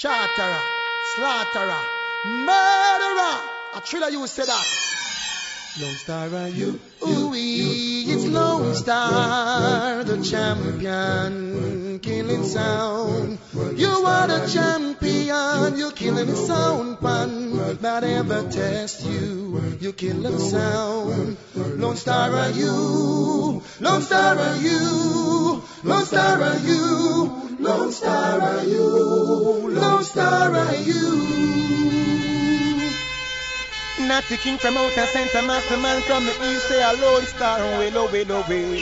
charterer, slaughterer, murderer. A thriller you say that. Lone Star and you, ooh it's Lone Star, the champion, killing sound. You are the champion, you killing the sound pan. But ever test you, you kill the sound. Lone Star are you, Lone Star are you, Lone Star are you, Lone Star are you, Lone Star are you. Natty King from outer center, master man from the east, say a lone star, way, low, way, low, way.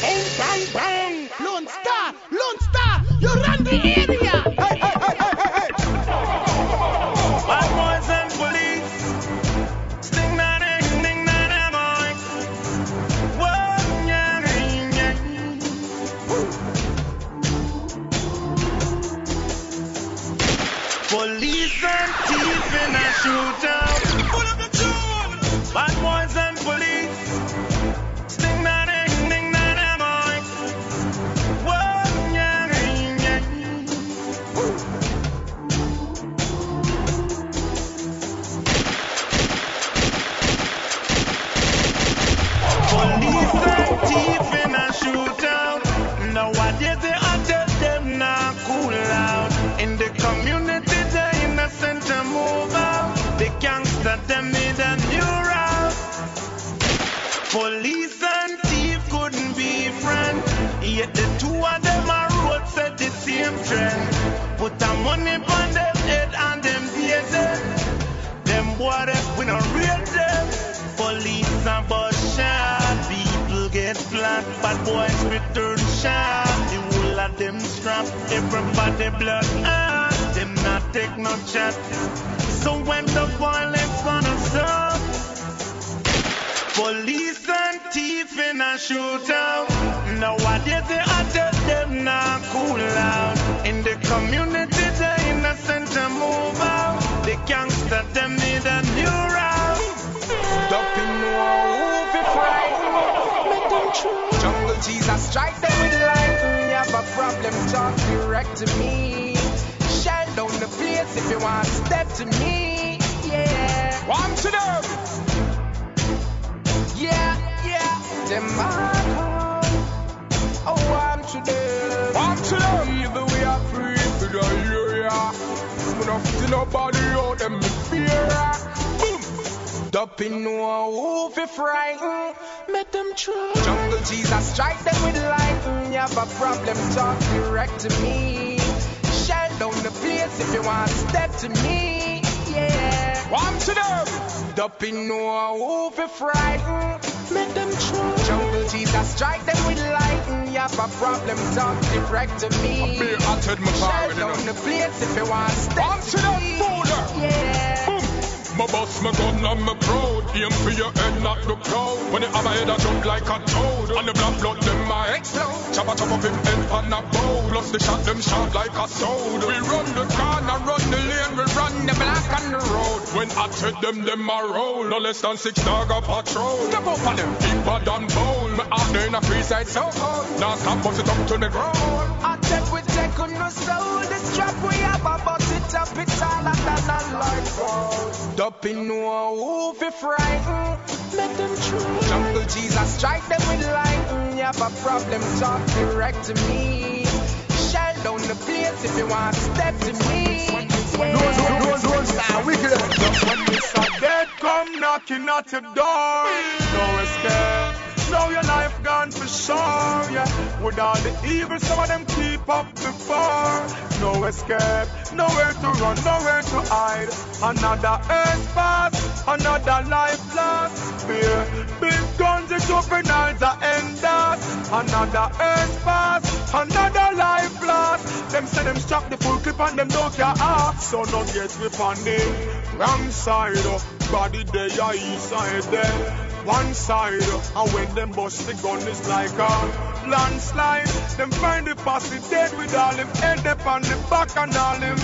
Bang, bang, bang! Lone star, lone star, you run the area! Trend. Put the money on them head and them beat them. Boy we don't rate them. Police and bus shot, people get flat, bad boys return shot. The whole of them strap, everybody blood ah, them not take no chat. So when the violence gonna stop, police and thief in a shootout. Nowadays they are tell them not cool out. In the community, the innocent move out. The gangster them need a new route. Dumping no who fi frighten Make them true Jungle Jesus strike them with lightning You have a problem talk direct to me. Shell down the place if you want step to me. Yeah. One to them Yeah, yeah. Them free for the area We not feel nobody out them fear Boom Dumping no who fi frighten Make them try. Jungle Jesus strike them with lightning You have a problem talk direct to me. Shell down the place if you want to step to me. Yeah. One to them. Dumping no who fi frighten Make them try. Jungle Jesus strike them with lightning You have a problem talk direct to me Be hearted, my Shell power, you know. down the place if you want step One to to me fooler. Yeah. My boss, my gun, and my proud. Aim for your head, not the crowd. When they have a head, I jump like a toad. And the black blood, them my explode. Chop a chop up him head on a bow. Plus the shot, them shot like a sword. We run the corner, run the lane, we run the block on the road. When I tread them, them a roll. No less than six dog a patrol. Step up on them, deeper than bone. Me out there in a free side so cold. Now stop, bust it up to the ground. No soul. This trap we have about it up, it's all a than a life. Dumping no who fi frighten, make them true. Jungle Jesus strike them with lightning. You have a problem, talk direct to me. Shell down the place if you want step to me. Yeah. Those, those, those star wicked. When this a dead come knocking at your door, no escape. Now your life gone for sure, yeah. With all the evil, some of them keep up before. No escape, nowhere to run, nowhere to hide. Another earth pass, another life lost. Fear, big guns, it juveniles are end that. Another earth pass, another life lost. Them say them strap the full clip and them don't care off. So no get we on the wrong side, body they are east side there. One side, and when them bust the gun is like a landslide. Them find the posse dead with all him head up on the back and all him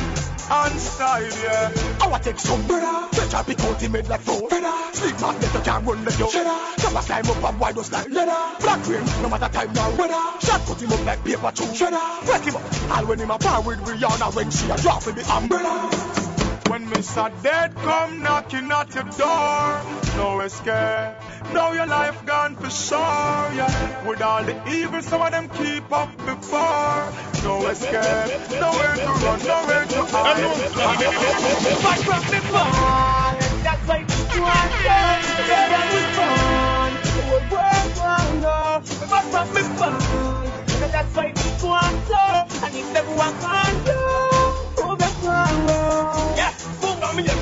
and style, yeah. I want take some brother. Better pick out him head like four. Better. Sleep magnet you can't run the door. Cheddar. Come a climb up and wide us like leather. Black rain, no matter time nor weather. Shot put him up like paper too. Cheddar. Wet him up. I'll when him a par with Rihanna when she a drop with the umbrella. When Mr. Dead come knocking at your door, no escape. Now your life gone for sure, yeah. With all the evil, some of them keep up before. No escape, nowhere to run, nowhere to hide. Fight from the fall, that's why you were. From the that's why. And if everyone can do, fall, yeah. I'm in your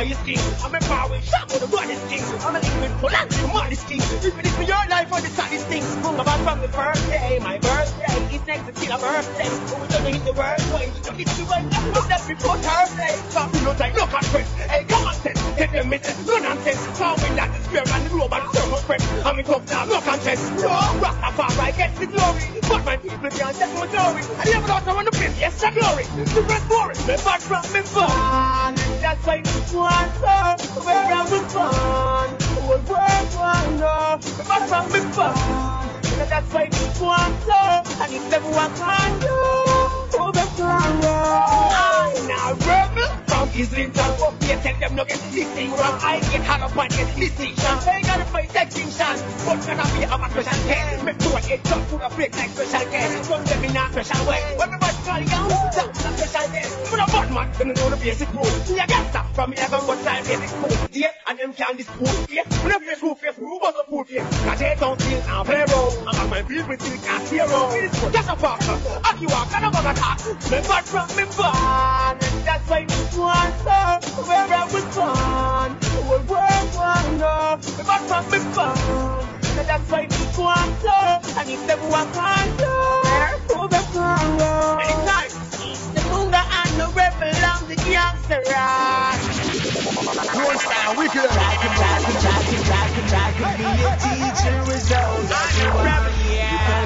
highest king. I'm a power, shot with the baddest king. I'm an England full and the maddest king. Even if your life on the saddest thing. Boom about from the first day, my birthday. It's next to a birthday. But we don't hit the worst way. We don't hit the right Look that before Thursday. Stop, you like, look at friends. Hey, come on, sense. Get them in, no nonsense. Following that the spirit and the the thermal friend. I'm in top now, no contest. No, Rastafari gets the glory. But my people can't take my glory. I never thought I want to place, yes, the glory. The red glory. Me back from me fun. That's why it's song. Where I was born. Was worth wonder. Back from fun. That's why one song. And if everyone can do. Oh, the flower. Now, rebel from Islington. Up here, tell them no get wrong. I get hung up get distinction. They gotta fight extinction. But I be a special care? Make sure it jump to the break like special care. From them in a special way. When the boys call you out, that's a special day. For the bad man, them know the basic rule. Me a gangster from 11 what time basic school. Yeah, and them can dispute. Yeah, when I play school, face who was a fool. Cause they don't feel now play role. I'm my people think I see a role. Just a walk and a bag attack. Me bad from me. That's why so. Where I was born. Will work wonder. Me bad from me born. That's why want so. And if them walk so. Who the power? Anytime. The Bunga and the rebel and the gangster. Don't stand wicked. Try to, try to, try to, try to, try to be a teacher is all that you want. Because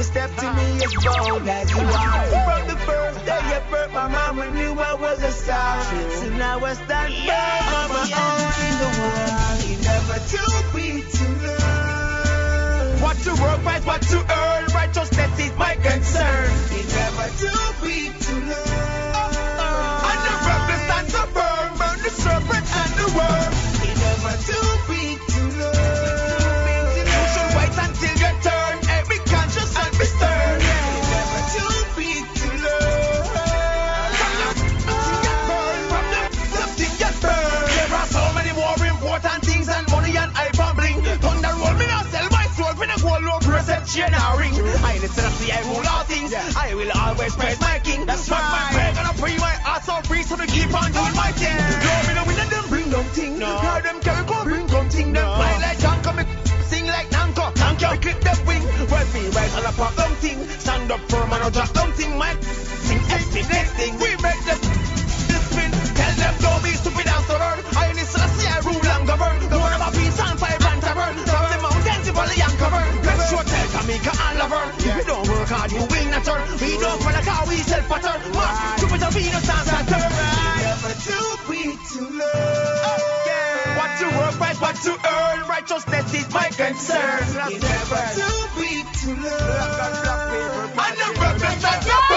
goodness step to me as bold as you are. From the first day you birth, my mama knew I was a star. So now I stand firm on my own in the world. You never too weak to learn. What to work, fight what to earn. Righteousness is my concern. You never too weak to learn. Or ring. I listen to see I rule all things. I will always praise my king. That's why my prayer gonna free my heart so free so to keep on doing my thing. No, me no win and them bring them thing. No, Hear them carry go bring come thing. Them fly like Janko, me sing like Nanko. Nanko, we clip them wing. Well, me right on a pop them thing. Stand up firm and I drop them thing. My sing next thing. We make them We don't follow car, we sell pattern. March, Jupiter, Venus, and Saturn. Never too weak to learn. What to work, right, what to earn. Righteousness is my concern. Never too weak to learn. And the rebels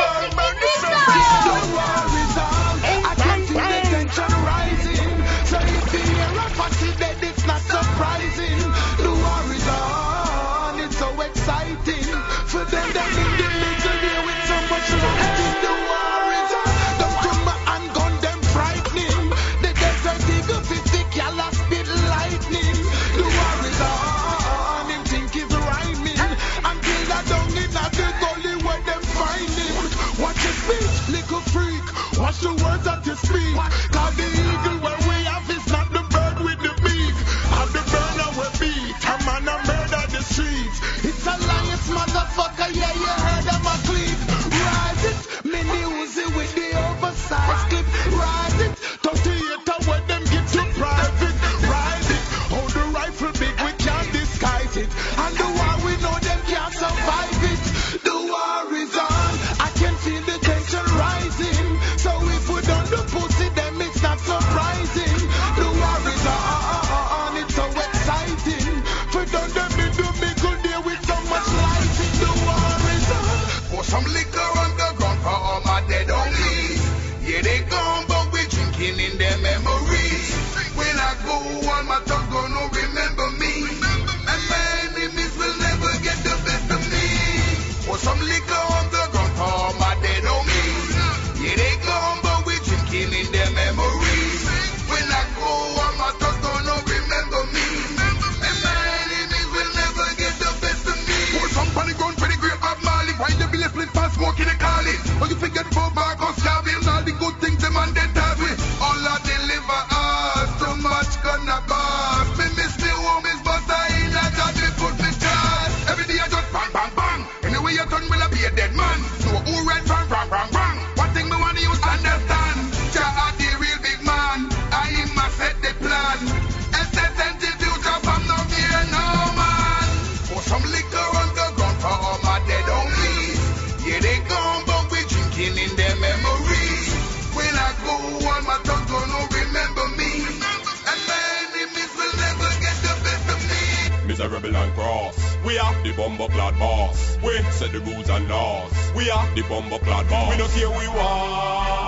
me. Miserable and cross. We are the bomber clad boss. We set the rules and laws. We are the bomber clad boss. We don't care we want.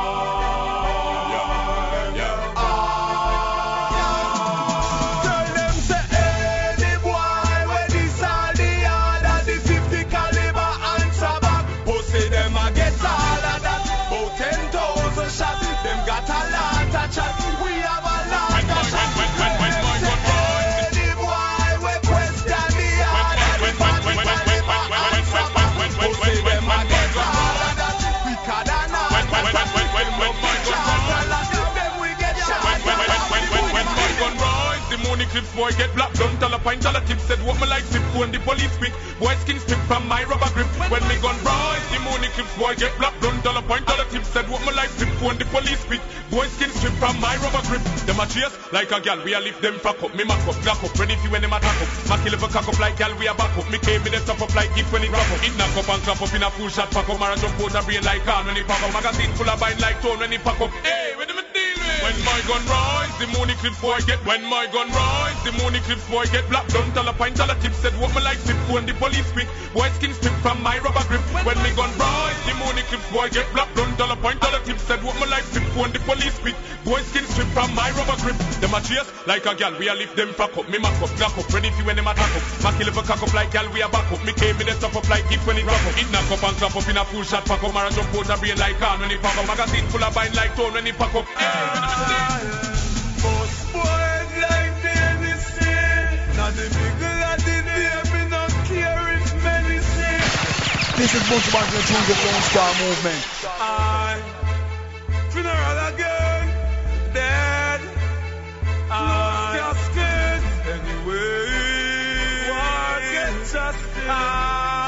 Clips boy get black done. Tell a pint, a tip said what me like tip when the police quick. Boy skin strip from my rubber grip. When me gun rise, the money clips boy get black done. Tell a pint, a tip said what me like tip when the police quick. Boy skin strip from my rubber grip. Them a chase like a gal, we a lift them fuck up. Me mack up, knock up, ready for when them attack up. My kill a cock up like gal, we a back up. Me came in the top up like if when it drop up. It knock up and clap up in a full shot pack up. Mara jump out a brain like can when it pack up. Magazine full of bind like tone when it pack up. Hey, where them? When my gun rise, the money clips boy get. When my gun rise, the money clips boy get black. Don't tell a pint, tell a tip said what me like tip when the police quick. Boy skin strip from my rubber grip. When me gun rise, the money clips boy get black. Don't tell a pint, tell a tip said what me like tip when the police quick. Boy skin strip from my rubber grip. Them a chase like a gal, we a lift them fuck up. Me mack up, knock up, ready for when them attack up. My kill if a cock up like gal, we a back up. Me came in the top up like if when it drop up. It knock up and clap up in a full shot pack up. Mara jump out a brain like can when it pack up. Magazine full of bind like tone when it pack up. Most the the. This is Bunch of the Tunga Lone Star Movement. I funeral again, dead. I anyway. Justice. I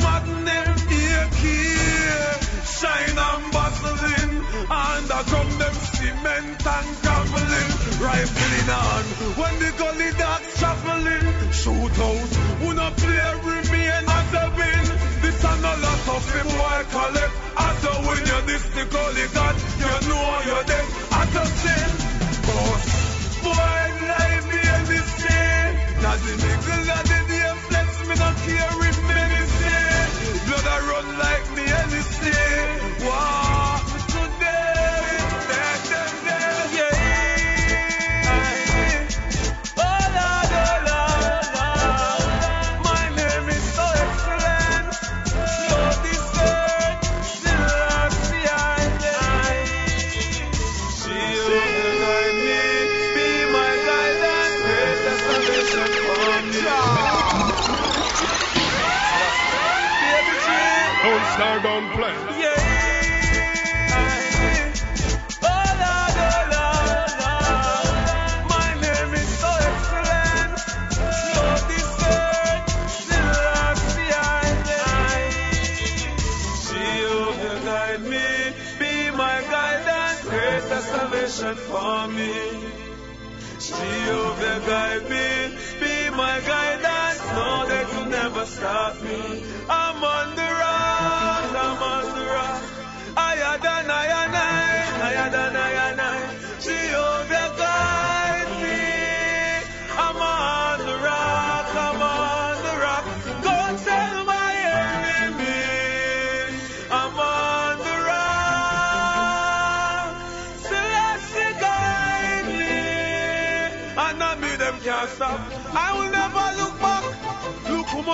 my maddening. Here, shine and bustling. Underground them cement and graveling. Rifle in hand. When the gully dogs traveling. Shoot out. Who not play remain as a win. This and a lot of him boy collect. As a win you this the gully god. You know you're dead. As a sin. Boss. Boy, life and this day. Now the middle of the day flex me not care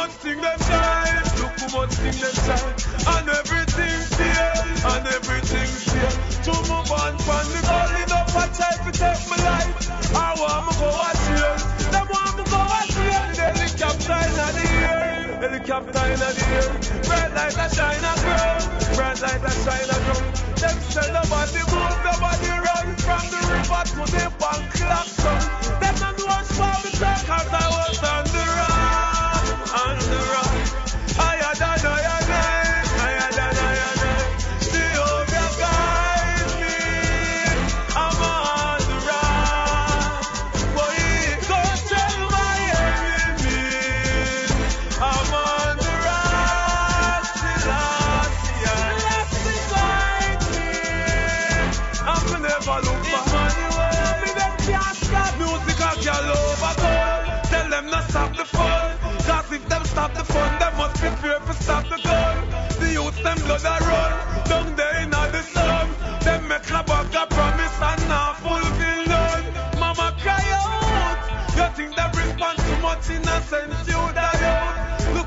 much thing them shine, look how much thing them shine, and everything fail, and everything fail. To move on from the calling up a try to take my life. I want me go a jail, them want me go a jail. The helicopter in the air, helicopter in the air. Bright light a shine a girl, bright light a shine a drum. Them say nobody move, nobody run from the river to the bank clock sun. Them not know what's for me talk 'cause I was on the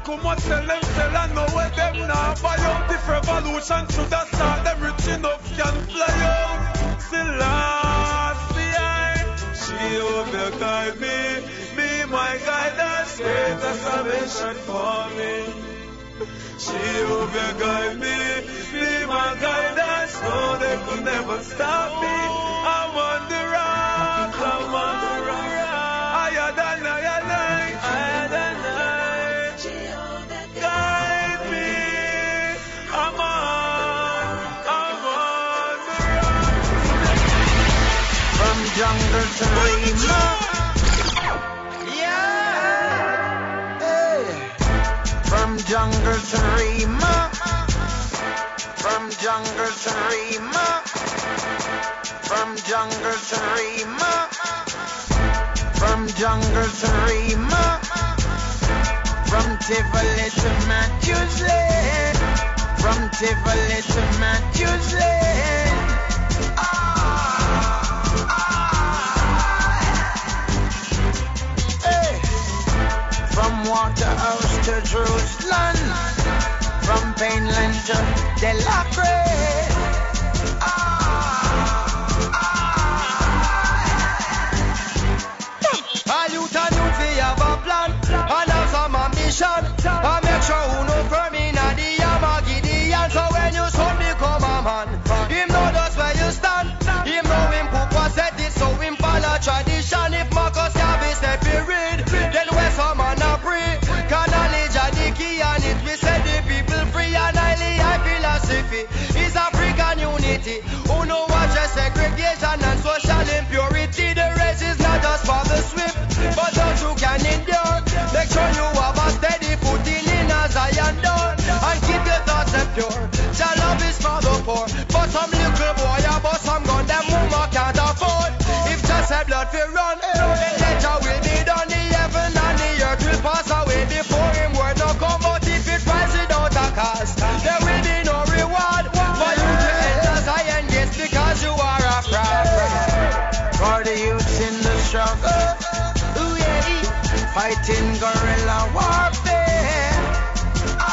how much tell them sell and know where them now buy out. If revolution should have start, them rich enough can fly out. Selassie, she over guide me, be my guidance, great a salvation for me. She over guide me, be my guidance, no they could never stop me. Jungle to Rema. Yeah. Hey. From jungle to Rema. From jungle to Rema. From jungle to Rema. From jungle to Rema. From Tivoli to Matthews Lane. From Tivoli to Matthews Lane. Waterhouse to Jerusalem, from Painland to Delacre. All you have a ah. plan and have some ambition. Make sure no a the Yama Gideon. So when you son become a man, him know Unity. Who know what just segregation and social impurity. The race is not just for the swift, but those who can endure. Make sure you have a steady footing in a Zion door and keep your thoughts pure. Your love is for the poor, but some little boy a bust some gun them woman can't afford. If just a blood will run, then fighting guerrilla warfare. Ah,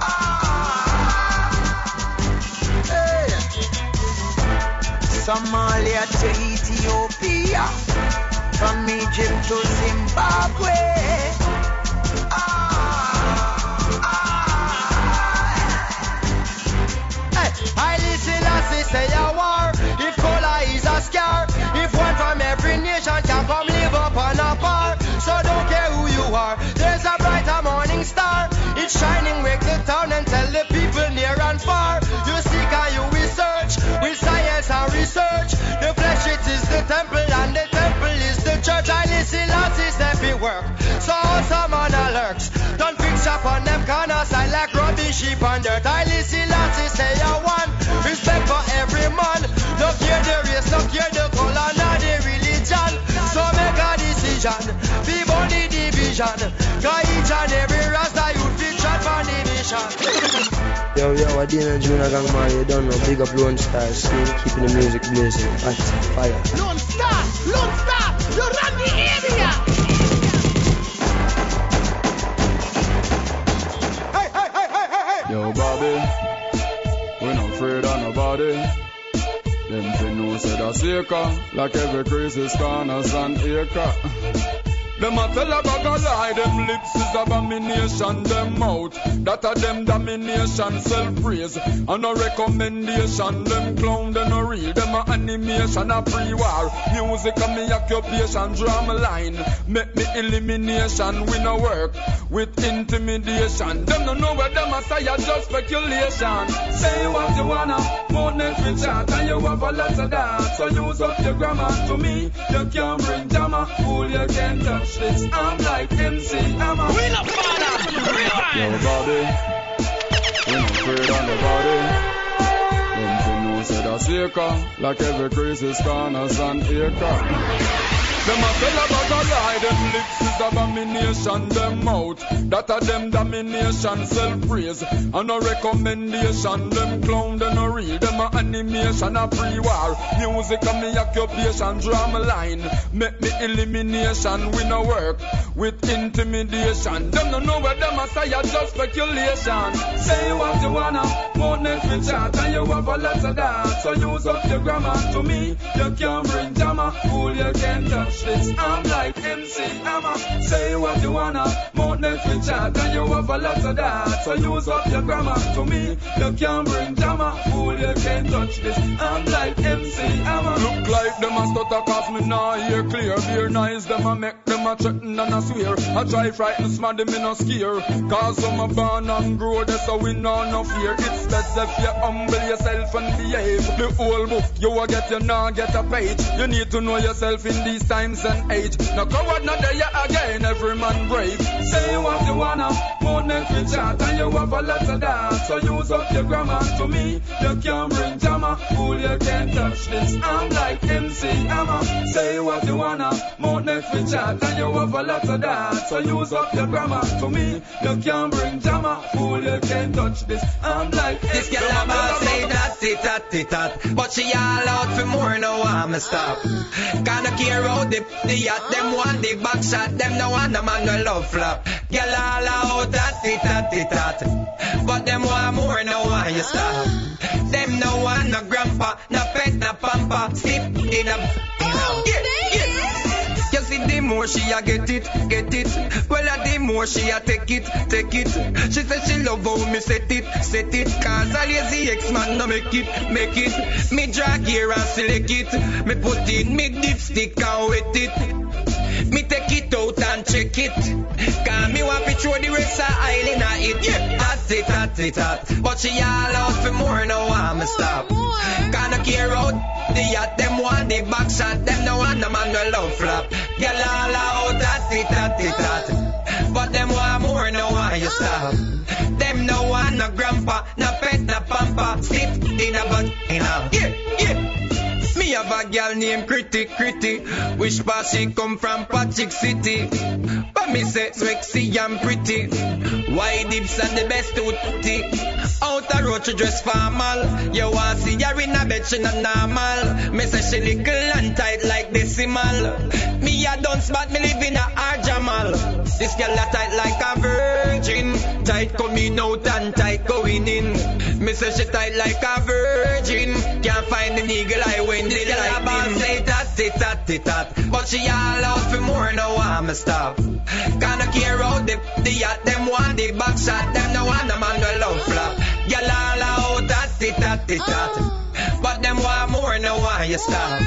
ah, ah. Hey. Somalia to Ethiopia, from Egypt to Zimbabwe. Search I listen artists them be work. So some on alerts. Don't fix up on them corners. I like rubbing sheep on dirt. I listen artists they are one. Respect for every man. No care the race, no care the color, not the religion. So make a decision. Be born division. Cause each and every rasta youth be shot for the. Yo, yo, I Gang Man, you don't know. Big up Lone Star, keeping the music blazing. Fire. Lone Star! Acre, like every crazy corners and acre. Them a tell a bag of lie, them lips is abomination, them mouth. That a them domination, self-praise, and a recommendation. Them clown, them a real, them a animation, a pre-war. Music a me occupation, drama line. Make me elimination, we no work with intimidation. Them no know where them a say, a just speculation. Say what you wanna, more with chat, and you have a lot of that. So use up your grammar to me, you can't bring drama, fool you can't touch this. I'm like MC Hammer. We love father. Yo, Bobby. Not afraid of nobody. Them fi know say that's acre. Like every crazy corners and acre. Them a about a lie, them lips is abomination, them mouth. That a them domination, self-praise, and a recommendation. Them clown, them a real, them a animation, a pre-war. Music a me occupation, drama line. Make me elimination, we no work with intimidation. Them no know where them a say, a just speculation. Say what you wanna, won't next with chat, and you have a lot of that. So use up your grammar to me, you can't bring drama, fool you can't touch I'm like MC Hammer. Say what you wanna, more Netflix chat, and you have a lot of that. So use up your grammar to me. You can't bring drama, fool, you can't touch this. I'm like MC Hammer. Like them a stutter cause me nah hear clear. Beer nice, them a make them a threaten and a swear. I try frighten smart, them in a scare. Cause some a born and grow, that's so we know no fear. It's better if you humble yourself and behave. The whole book, you will get, you nah get a page. You need to know yourself in these times and age. No coward, not there again, every man brave. Say what you wanna, more next with chat, and you have a lot of that. So use up your grammar to me. You can't bring drama, fool, you can't touch this. I'm like MC Hammer. Say what you wanna, more next with chat, and you have a lot of that. So use up your grammar to me. You can't bring drama, fool, you can't touch this. I'm like This girl I'm about say that, it, that, it, that. But she all out for more, no I'm a stop. Kinda care out the, the yacht, them want the back shot, them no want the man no love flop. Girl all out that, it, that, it, that. But them want more, no want you stop. Them no want no grandpa, no pet, no pampa. Sip in a, yeah, yeah. You see, the more she a get it, get it. Well, uh, the more she a take it, take it. She said she love how me set it, set it. Cause a lazy ex-man no make it, make it. Me drag here and select it. Me put in me dipstick and wet it. And check it. Cause me want to throw the rest of island at it. Yeah, that's it, that's it, that. But she all out for more, no want me stop. No care out the yacht, them want the back shot, them no want the man no love flop. Girl all out that it, that it, that. But them want more, no want you stop. Them no want no grandpa, no pet, no pampa. Sit in a bun, in a yeah. Me have a girl named Critty Critty. Which part she come from Patrick City. But me say sexy and pretty. Wide dips and the best tooty. Out a road she dress formal. You want see her in a bed she not normal. Me say she little and tight like decimal. Me a dance but me live in a hard Jamal. This girl a tight like a virgin. Tight coming out and tight going in. Me say she tight like a virgin. Can't find the eagle eye when the lightning. say that, it, that, it, that. But she all out for more, no want me stop. Gonna care out the, the yacht, them want the back shot, them no want the man no love flop. Girl all out that, it, that, it, that. But them want more, no want you stop.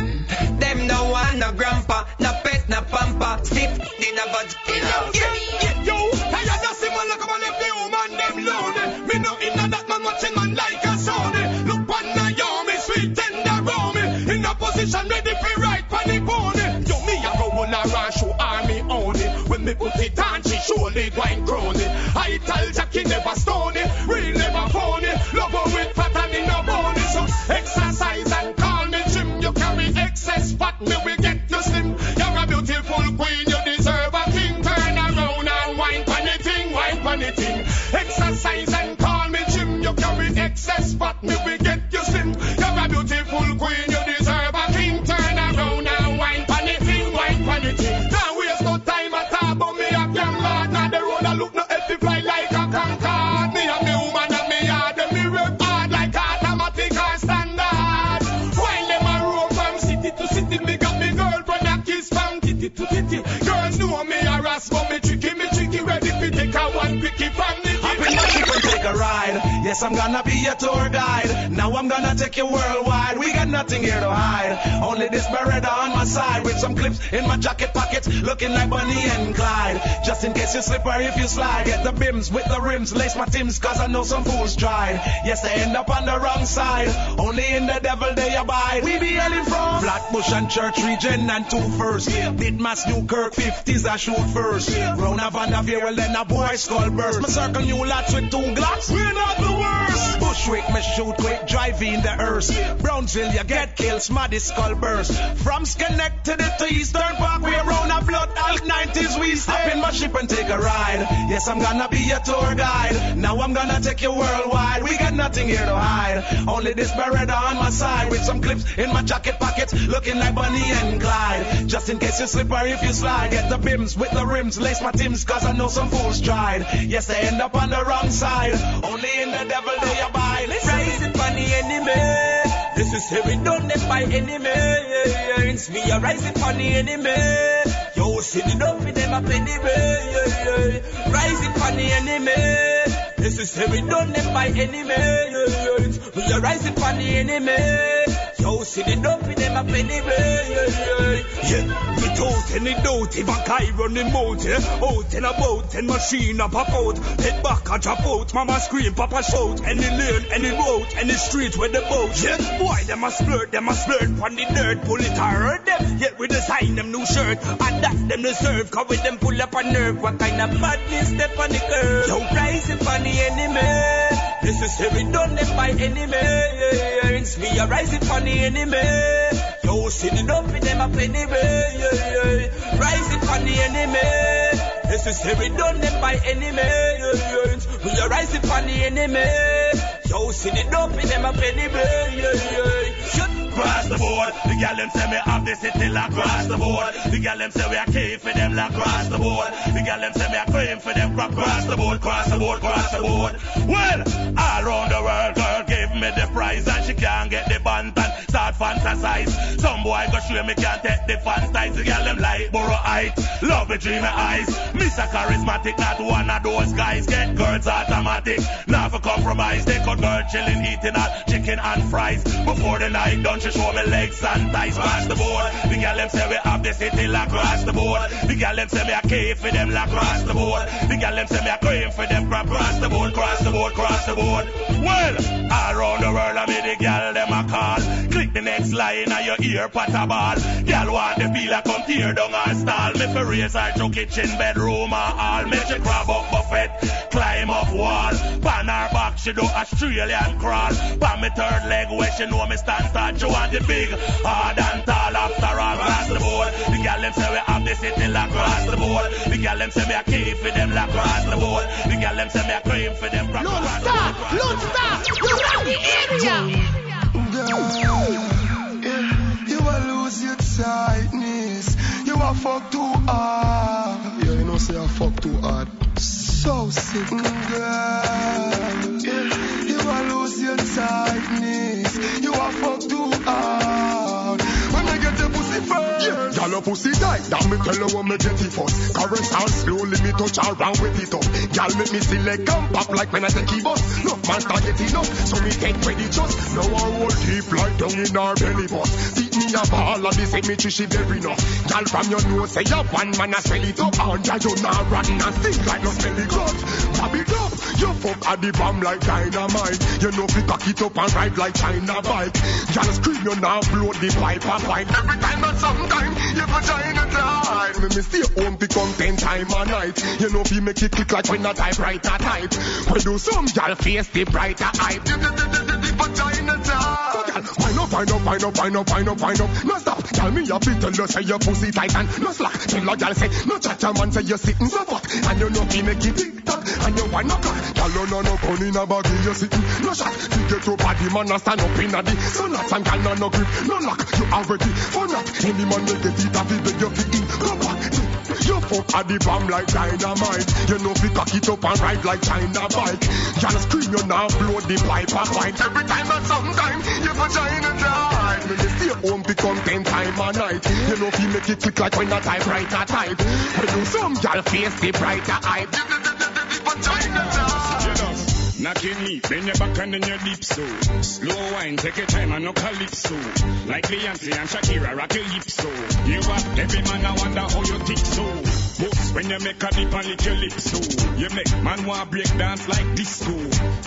Them no want no grandpa, no pet, no pampa. Sit in a vagina. Yeah, yeah. Yo, hey, I just see man look up and left the woman them lonely. Me no inna that man watching man like a Position ready for right on the pony. Yo, me a go on a show army on it. When me put it on, she surely going crony. I tell Jackie never stony, real never phony. Love her with fat and in a bony. So exercise and call me Jim. You carry excess fat, me we get you slim. You're a beautiful queen, you deserve a king. Turn around and wine on the thing, wine on thing. Exercise and call me Jim. You carry excess fat, me we get you slim. You're a beautiful queen. To titty. Girl know me a ras, but me tricky, me tricky, ready fi take a one quickie from the Hop in my jeep and take a ride. Yes, I'm gonna be your tour guide. Now I'm gonna take you worldwide. We got nothing here to hide. Only this Beretta on my side with some clips in my jacket pockets, looking like Bonnie and Clyde. Just in case you slip or if you slide, get the bims with the rims, lace my tims, cause I know some fools tried. Yes, they end up on the wrong side. Only in the devil they abide. We be hailing from Flatbush and Church Region and two first. Ditmas, Newkirk, 50s I shoot first. Yeah. Rona Van der Veer, well then a boy skull burst. Me circle new lots with two glocks. We're not Bushwick, me shoot quick, driving the earth. Brownsville, you get killed, smarty skull burst. From Schenectady to Eastern Park, we around a blood out 90s we. Hop in my ship and take a ride. Yes, I'm gonna be your tour guide. Now I'm gonna take you worldwide. We got nothing here to hide. Only this Beretta on my side with some clips in my jacket pockets, looking like Bonnie and Clyde. Just in case you slip or if you slide, get the bims with the rims, lace my tims, cause I know some fools tried. Yes, they end up on the wrong side. Only in the devil they abide. Listen. Rising from the enemy. This is we done them by enemies. We are rising from the enemy. Yo, sit it up with them up anyway. Rising from the enemy. This is we done them by enemies. We are rising from the enemy. Yo, sit it up with them up anyway. Yeah, without any doubt, if a guy run the mouth, yeah. Out and about, and machine a pop out. Head back a drop out, mama scream, papa shout. Any lane, any road, any street where the boat. Yeah, boy, them a splurt, them a splurt on the dirt. Pull it hurt them, yet we design them new shirt. And that them deserve, cause with them pull up a nerve. What kind of madness step on the curve? Yo, rising from the enemy. This is here we done them by enemies. We are rising from the enemy. Yo, sitting up with them up anyway. Rising from the enemy. Here done them by enemies. We are rising from the enemy. Yo, sitting up with them up anyway. Cross the board, the gal them say me have the city like cross the board. The gal them say we are key for them like cross the board. The gal them say me are claim for them crop cross the board, cross the board, cross the board. Well, all around the world, girl give me the prize and she can't get the band and start fantasize. Some boy go show me can't take the fantasize. The gal them like borough height, love me dreamy eyes. Mr. Charismatic, not one of those guys. Get girls automatic, not for compromise. They cut girl chilling, eating all chicken and fries. Before the night done, she show me legs and thighs across the board. The gal them say we have the city like across the board. The gal them say me a cave for them like across the board. The gal them say me a cream for them across the board, cross the board, cross the board. Well, around the world I mean the gal them a call. Click the next line on your ear, pot a ball. Gal want the feel like come tear down her stall. Me for raise her to kitchen, bedroom or all. Make she grab up buffet, climb up wall. Pan her back, she do Australian crawl. Pan me third leg where she know me stand start. She want the big, hard and tall after all. Cross the board. The gal them say we have the city like across the board. The gal them say me a key for them like across the board. The gal them say me a cream for them. Lone Star, Lone Star, we run the area. Girl, yeah, you a lose your tightness. You a fuck too hard. Yeah, you know say I fuck too hard. So sick, girl. Yeah, you a lose your tightness. You a fuck too hard. When I get your pussy first. Yeah, y'all pussy die. That me tell her when me get it first. Caress her slowly, me touch her round with it up. Y'all make me select and pop like when I take it bus. Look, man start get enough, so me take credit just. Now I roll deep like down in our belly bus. Beat me a ball and they say me she very enough. Y'all from your nose say you one man a swell it up. And you not rotten and stink like no smelly gut. Bob it up, you fuck at the bomb like dynamite. You know fi cock it up and ride like China bike. Y'all scream you now blow the pipe and wine. Every time and sometime your vagina tight. Me me stay home fi come ten time a night. You know fi make it click like when a typewriter type. We do some y'all face the brighter hype. So y'all wind up, wind up, wind up, wind up, wind up, wind up. No stop. Tell me your feet tell you say your pussy tight and no slack. Tell a y'all say no chat your man say you sitting so fat and you know fi make it tick attack, and you wanna crack. Girl, you no gun in a bag, you sitting, no shot. To get your body, man, and stand up in a the. So not some girl, no no grip, no lock. You already for not. Any man make it, it have to beg you fit in. Come back. You fuck at the bomb like dynamite. You know fi cock it up and ride like bike. Y'all scream you now blow the pipe and fight. Every time and sometime you vagina dry. When you stay home become ten time a night. You know fi make it quick like when a typewriter type. When you some gal face the brighter eye. Vagina dry. Knocking me, bend your back and then your deep so. Slow wine, take your time and no calypso. Like Beyonce and Shakira, rock your lips so. You are every man, I wonder how you think so. Boss, when you make a dip and lick your lips so. You make man want break dance like disco.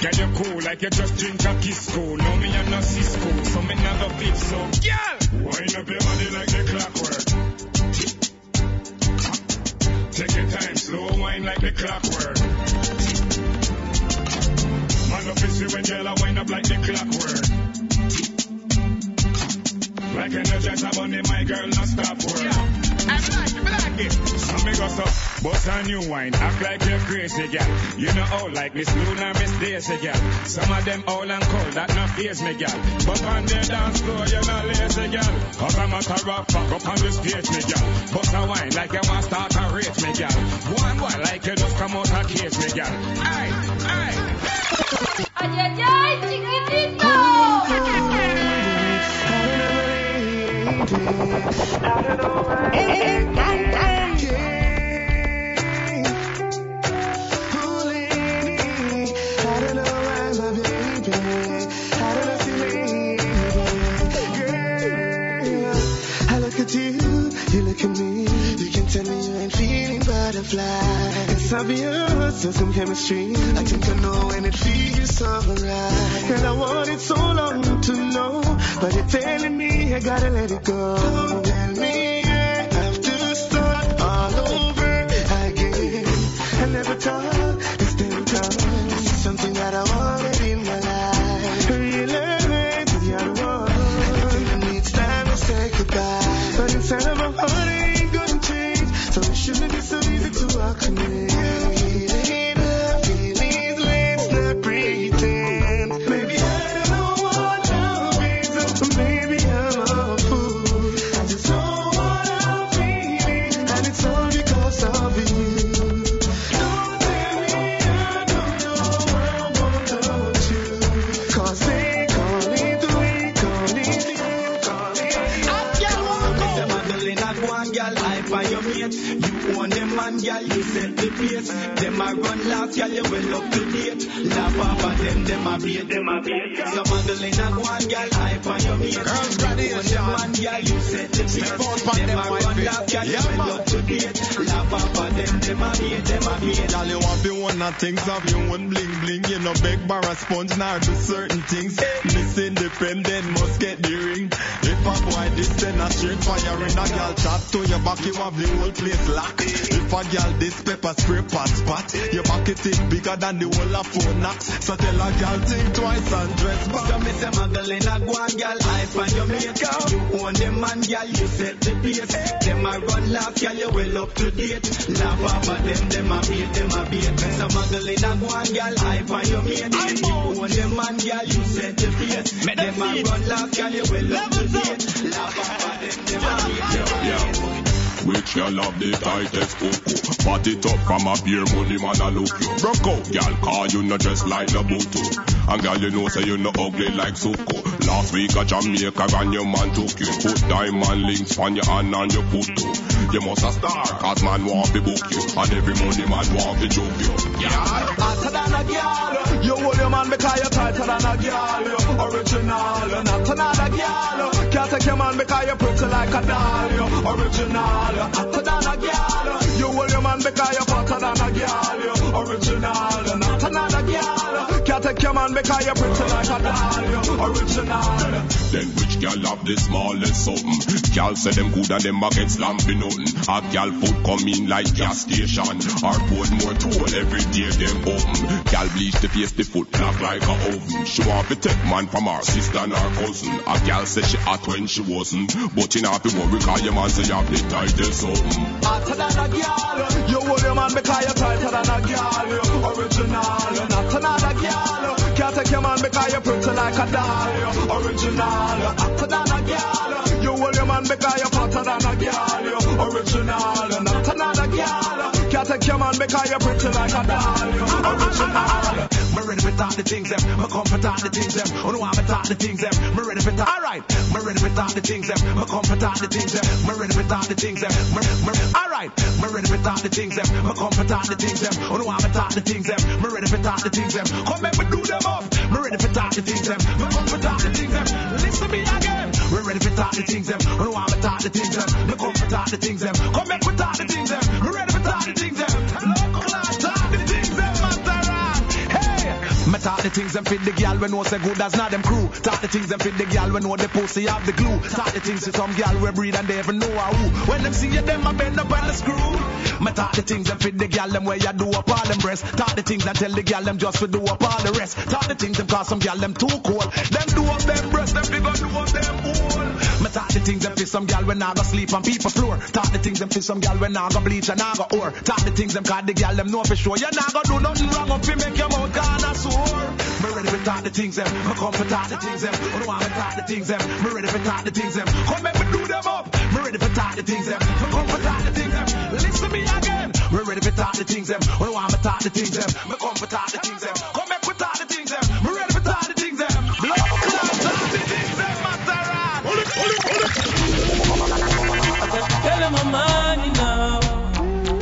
Get you cool like you just drink a Kisco. No me and no Cisco, so me not go flip so. Girl, wind up your body like the clockwork. Take your time, slow wine like the clockwork. Man up is when girl I wind up like the clockwork. Like energizer bunny, my girl no stop work. Yeah, I like it, I like it. Some me go so, bust a new wine, act like you're crazy, girl. You know how like Miss Luna, Miss Daisy, girl. Some of them old and cold, that no face me, girl. But on their dance floor, you know lazy, girl. Cause I'm a rock fuck up on the stage, me, girl. Bust a wine like you want start a race, me, girl. One boy like you just come out a case, me, girl. Aye, aye. ¡Ay, ay, ay, chiquitito! I look at you, you look at me. You can tell me you ain't feeling butterfly. It's obvious, there's some chemistry. I think I know and it feels so right. And I wanted so long to know, but you're telling me I gotta let it go. Don't tell me I have to start all over again. I never thought pace. Them a run last, girl, you well up to date. Laugh off at them, them a bait, them a bait. Some a girl in a go girl hype on your mate. Girls ready, you own them man, girl, you set the pace. Them a run last, girl, you well up to date. Laugh off at them, them a bait, them a bait. Girl, you want be one of things of your own bling bling. You know, beg a sponge, now do certain things. Miss independent, must get the ring. If a boy this, then a straight fire in a girl chat to your back, you have the whole place locked. If a girl this pepper spray pot spot, your back it is bigger than the whole of phone knocks. So tell a girl think twice and dress back. So me say my girl in a go and girl hype on your mate. You own them man, girl, you set the pace. Them a run last, girl, you well up to date. Laugh at them, them a bait, them a bait. So my girl in a and girl hype on your mate. You own them man, girl, you set the pace. Them a run last, girl, you well up to date. Laugh at them, them a bait, them a bait. Which girl have the tightest cocoa? Pat it from a beer money man a look you. Broke out, girl, call you not just like the booto. Oh. And girl, you know say you no ugly like Suko. Last week a Jamaica and your man took you. Put diamond links on your hand and your photo. Oh. You must a star, cause man want to book you. And every money man want to joke you. Yeah. Hotter than a girl, you hold your man because you're tighter than a girl. You're original, not another girl. Can't take your man because you're pretty like a doll. Original, you're hotter than a girl. You hold your man because you're fatter than a girl. You're original, take your man because you're pretty like a doll. Original. Then which gal have the smallest something? Gal say them good and them a get slammed nothing. A gal food come in like gas station. Or put more toll every day them open. Gal bleach the face the foot black like a oven. She want to take man from her sister and her cousin. A gal say she hot when she wasn't. But you not to worry cause your man say you have the tightest something. Hotter than a gal. You hold your man because you're tighter than a gal. Original. Not another gal. Can't take your man because you're pretty like a doll. You original. You're hotter than a gal. You hold your man because you're hotter than a gal. You original. You're not another gal. Take your man because you're pretty like a doll. Me ready for talk the things them. Me come for talk the things them. Oh no, I'm talk the things them. Me ready for talk. Alright. Me ready for talk the things them. Me come for talk the things them. Me ready for talk the things them. Me, me, alright. Me ready for talk the things them. Me come for talk the things them. Oh no, I'm talk the things them. Me ready for talk the things them. Come make me do them up. Me ready for talk the things them. Me come for talk the things them. Listen to me again. We ready for talk the things them. Oh no, I'm talk the things them. Me come for talk the things them. Come make talk the things them fit the gal when know say good as not them crew. Talk the things them fit the gal when know the pussy have the glue. Talk the things to some gal we breed and they even know how who. When them see you, them a bend up on the screw. Me talk the things them fit the gal them where you do up all them breasts. Talk the things that tell the gal them just to do up all the rest. Talk the things them cause some gal them too cold. Them do up them breasts, them figure do up them hole. Talk the things them fit some gal when I go sleep on people floor. Talk the things them fit some gal when I go bleach and I go or. Talk the things them cause the gal them know for sure. You not go do nothing wrong up to make your mouth gonna sore. Me ready for talk the things them. Me come for talk the things them. Oh no, I'm talk the things them. Me ready for talk the things them. Come make me do them up. Me ready for talk the things them. Me come for talk the things them. Listen me again. We ready for talk the things them. Oh no, I'm talk the things them. Me come for talk the things them. Come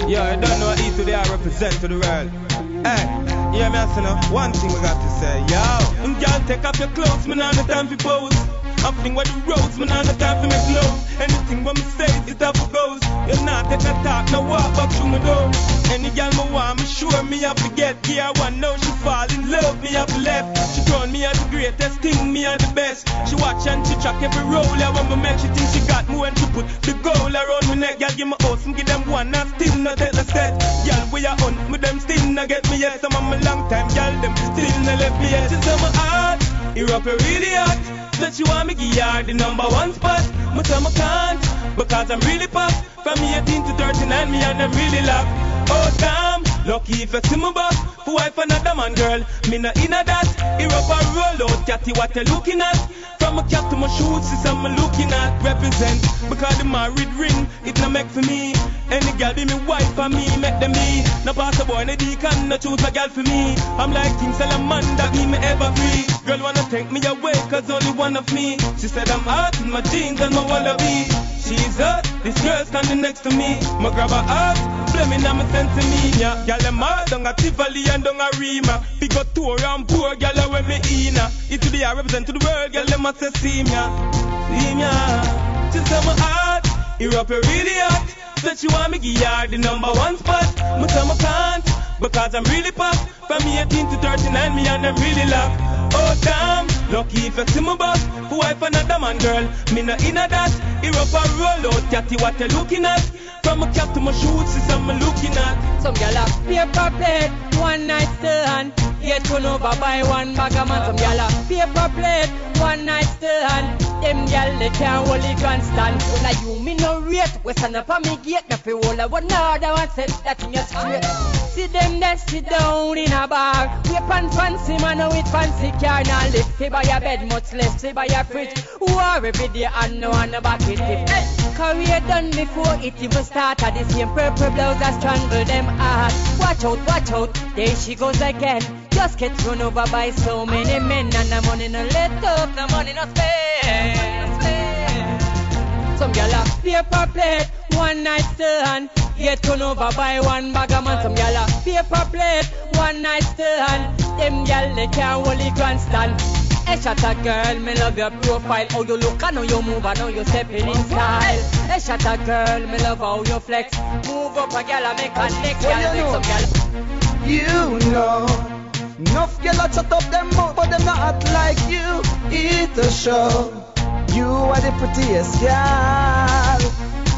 Yo, I don't know what E today I represent to the world. Hey, yeah, me I say now, one thing we got to say, yo. Um, girl, take off your clothes, man, on the time for pose. I'm fling with the roads, man, on the time for make love. Anything what me say, it for goes. You're not take a talk, no walk back through my door. Any girl me want, me sure me have to get. Yeah, one know she fall in love, me have left. She turn me as the greatest thing, me as the best. She watch and she track every roll. Yeah, when me make she think she got me when she put the goal around me neck. Girl, give me house, me give them one, and still not take the set. Girl, we are on, with them still not get me yet. Some of my long time, girl, them still not left me yet. She say my heart, up really hot. That you want me her the number one spot. Me tell me can't, because I'm really pop. From 18 to 39, me and them really love. Oh damn, lucky if you see me boss. For wife another man, girl, me not in a that. Here up a roll out, catty what you looking at. From a cap to my shoes, is I'm looking at. Represent, because the married ring, it not make for me. Any girl be me wife for me, make them me. No pass a boy, no deacon, no choose a girl for me. I'm like King Solomon, that be me ever free. Girl wanna take me away, cause only one of me. She said I'm hot in my jeans and my wallaby. She's hot, this girl standing next to me. Ma grab her heart, blaming on my sense of me. Yeah, girl down a Tivoli and don't a Rema. Big up tour and poor, girl I when me in her. It to be I represent to the world, girl them must say see me. See me. She said my heart, you're up really hot. Said she want me give her the number one spot. Me tell me can't, because I'm really pop. From 18 to 39, me and them really love. Oh damn, lucky if you see me boss. For wife another man, girl, me not in a that. Here up a roll out, catty what you looking at. From my cap to my shoes, is I'm looking at. Some gyal a paper plate, one night stand. Get run over by one bag of man. Some gyal a paper plate, one night stand. Them gyal they can't hold it constant. Well, like you me no rate. We stand up on me gate, me feel all one other one set that in your straight. See them there sit down in a bar. We pan fancy man with fancy car. Live fi buy a bed, much less fi buy a fridge. War every day and no one back it. Hey, career done before it even started. The same purple blouse that strangle them heart. Watch out, watch out, there she goes again. Just get run over by so many men and the money no let up, the money no spend. Some gyal a paper plate, one night stand. Get run over by one bag of man. Some gyal a paper plate, one night stand. Them gyal they can't hold it constant. Hey, shot a girl, me love your profile. How you look, I know you move, I know you stepping in style. Hey, shot a girl, me love how you flex. Move up a gyal, I make a next gyal, make some gyal. You know Enough girl a chat up them mouth, but them not act like you. Eat a show. You are the prettiest girl.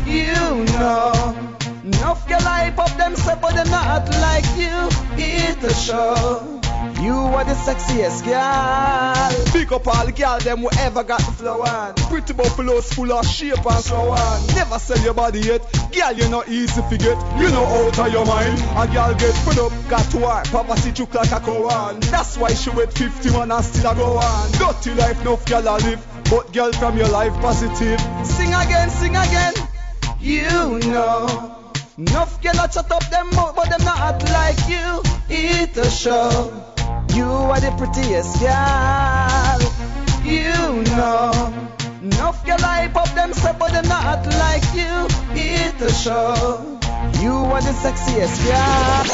You know. Enough girl hype up them say, but them not act like you. Eat a show. You are the sexiest girl. Big up all the girl them who ever got the flow on. Pretty buffaloes full of shape and so on. Never sell your body yet. Girl, you're not easy to get. You know out of your mind. A girl get fed up, got to work. Poverty took like a Koran. That's why she wait 51 and still a go on. Dirty life, no girl a live. But girl from your life positive. Sing again, sing again. You know. Enough girl a chat up them mouth, but them not act like you. Eat a show. You are the prettiest girl. You know. Enough girl hype up them say, but them not act like you. Eat a show. You are the sexiest girl.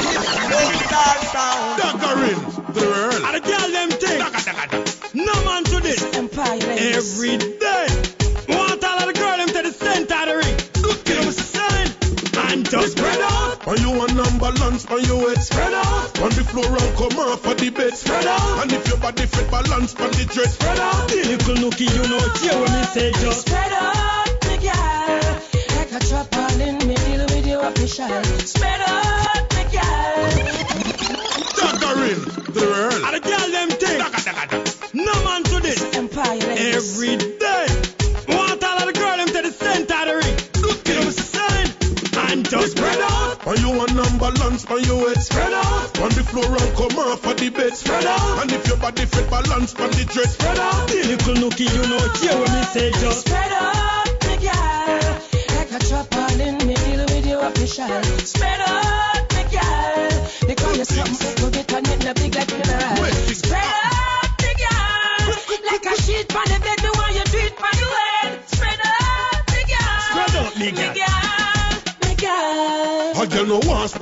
Duckering, the world. And the girl them thing. No man to this. Every day. When you want number balance on your head, Spread out. On the floor and come off for the bed, Spread out. And if your body fit balance on the dress, Spread out. Little nookie, you know, hear what me say, just. Spread out, me girl. Like a trap all in me, deal with you official. Spread out, me girl. Duckering, the world. And the girl them thing. No man to this. Every day. Want all of the girl them to the center of the ring. Look at them selling. And just spread out. When you want number balance on your head, Spread out. On the floor and come off for the bed, Spread out. And if your body fit balance on the dress, Spread out. The Little nookie, you know, hear what me say, just. Spread out, me girl. Like a trap all in me, deal with you official. Spread out, me girl. Because you're something up it and no big like mineral. Spread out,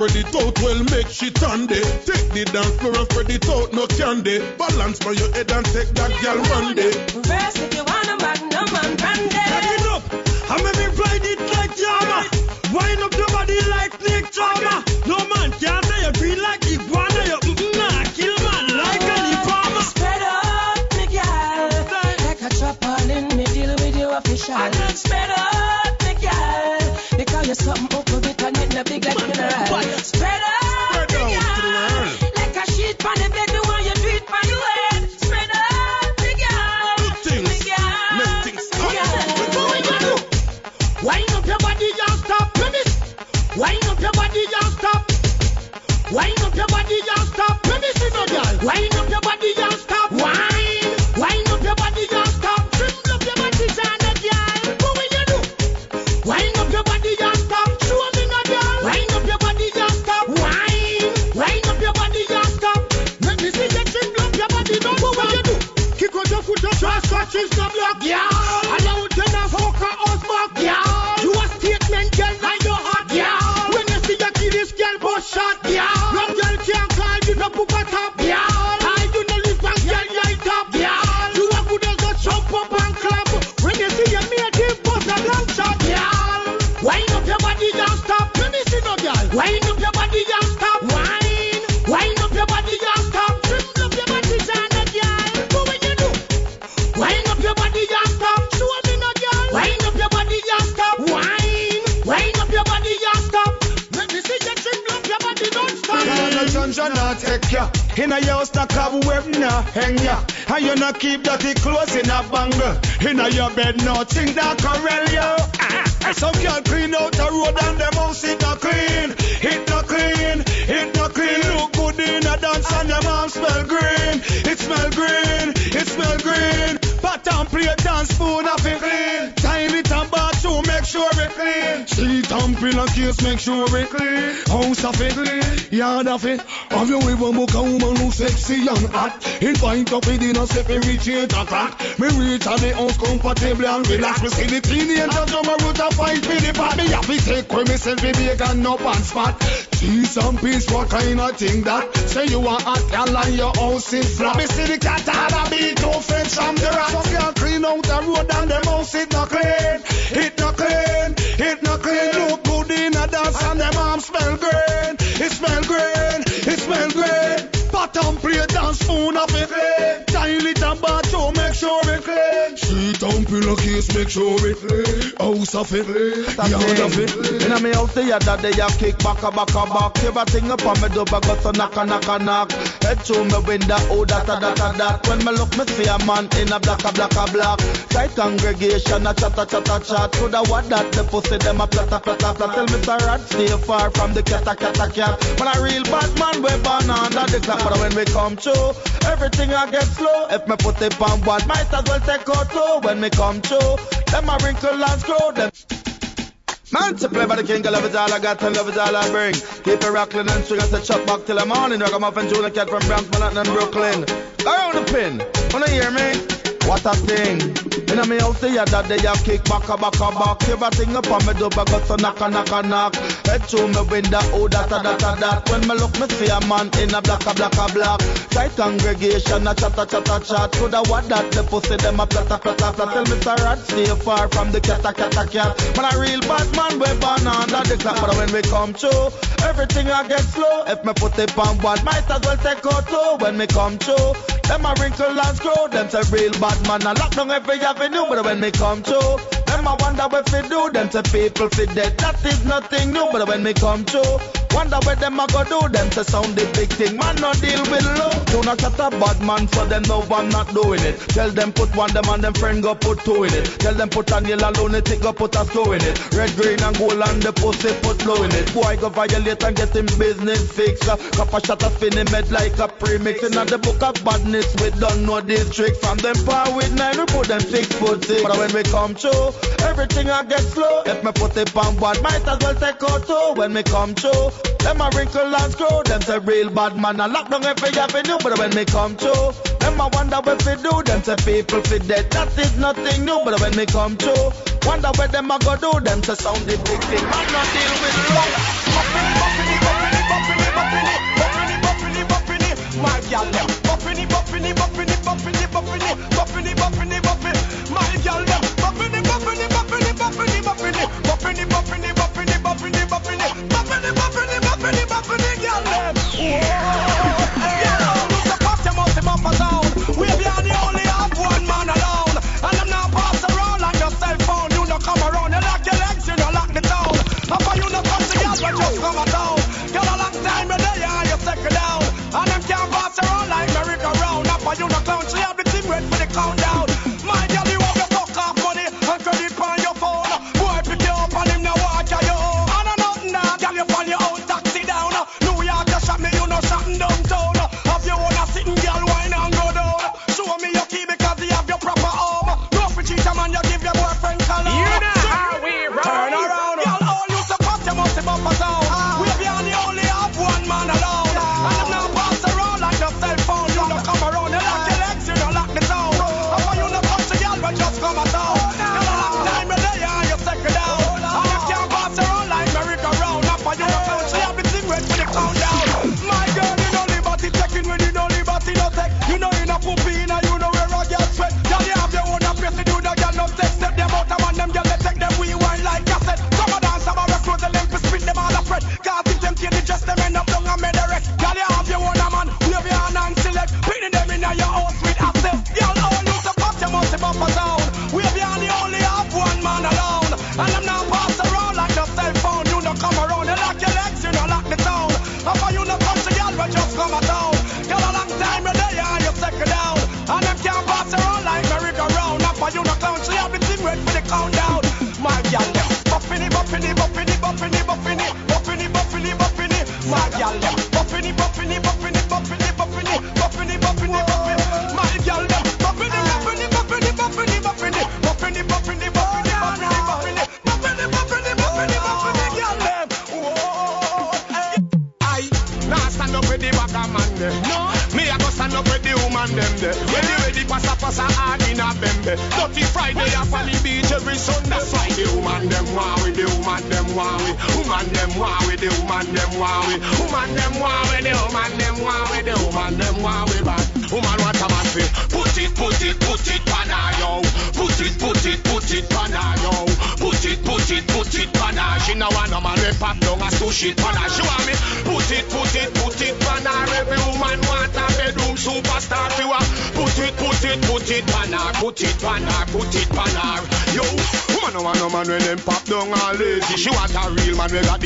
spread it out, well make shit on day. Take the dance floor and spread it out, no candy. Balance on your head and take that girl one day. Reverse if you want a magnum and brandy. Back it up. I make me ride it like Jama. Wind up your body like Nick Drama. No man can say you green like iguana. You mm, nah, kill man like any farmer. Spread out, me girl. Like a trap all in me, deal with you official. Spread out, is no In a your stack of web nah hang ya. And you not keep that dirty clothes in a bangle. In a your bed nothing that corral ya. Ah, Some girl clean out the road and them house it not clean. It not clean, it not clean. Look good in a dance and them arms smell green. It smell green, it smell green. Pot and plate and spoon of it clean. Toilet and bathroom make sure it clean. Sheet and pillow case make sure it clean. House of it clean, yard of it. Have you ever book a woman who sexy and hot? Invite up a say we reach eight o'clock. Me reach at the house comfortable and relax. Me see the teenagers jump a root a fight with the pot. Me have to take with myself a big and no pants spot. Cheese and peace, what kind of thing that? Say you want hot girl and your house is flat. Me see the cat had a beat two friends case, make sure it. House of it, yard of it. Inna me house, the that they a kick back a back a back. Everything up on me do, but got to knock a knock a knock. Head to me window, oh that a that a that. When me look, me see a man in a black a black a black. Tight congregation, a chat a chat a chat. Coulda what that the pussy them a plata plata plata. Tell Mr. Rat stay far from the cat a cat a cat. When a real bad man we born under the clock, but when we come through, everything I get slow. If me put it on one, might as well take out two. When me come through, them wrinkle and screw them. Man to play by the king, love is all I got and love is all I bring. Keep it rattling and string us a chop back till the morning. Rock 'em off Ragamuffin Junior Cat from Bronx, Manhattan and Brooklyn. Around the pin, wanna hear me? What a thing. Inna me house, the that they a kick back a back a back. Everything up on me do, but got to knock a knock a knock. Head to me window, oh that a that a that. When me look, me see a man in a black a black a black. Tight congregation, a chat a chat a chat. Coulda what that the pussy them a plata plata plata. Tell Mr. Rat stay far from the cat a cat a cat. Man a real bad man, we born under the clock. But when we come through, everything I get slow. If me put it on one, might as well take out two. When me come through, them a wrinkle and screw. Them say real bad man a lock down every avenue. But when me come through, them a wonder what fi do. Them say people fi dead. That is nothing new. But when me come through, wonder what them a go do. Them say sound the big thing. Man no deal with low. Do not shut a bad man so them no I'm not doing it. Tell them put one them and them friend go put two in it. Tell them put a nail and lunatic go put a slow in it. Red, green and gold and the pussy put low in it. Boy go violate and get him business fixed. Uh, Cup a shot a him head like a premix. In the book of badness we don't know this trick. From them power with nine we put them six foot six. But when we come through, everything I get slow. If me put it on one, might as well take out two. When me come through, them a wrinkle and screw. Them say real bad man a lock down every avenue. But when me come through, them a wonder what fi do. Them say people fi dead. That is nothing new. But when me come through, wonder what them a go do. Them say sound the big thing. Man not deal with love. My gal them buffini, buffini, buffini, buffini, buffini, buffini, buffini, Whoa,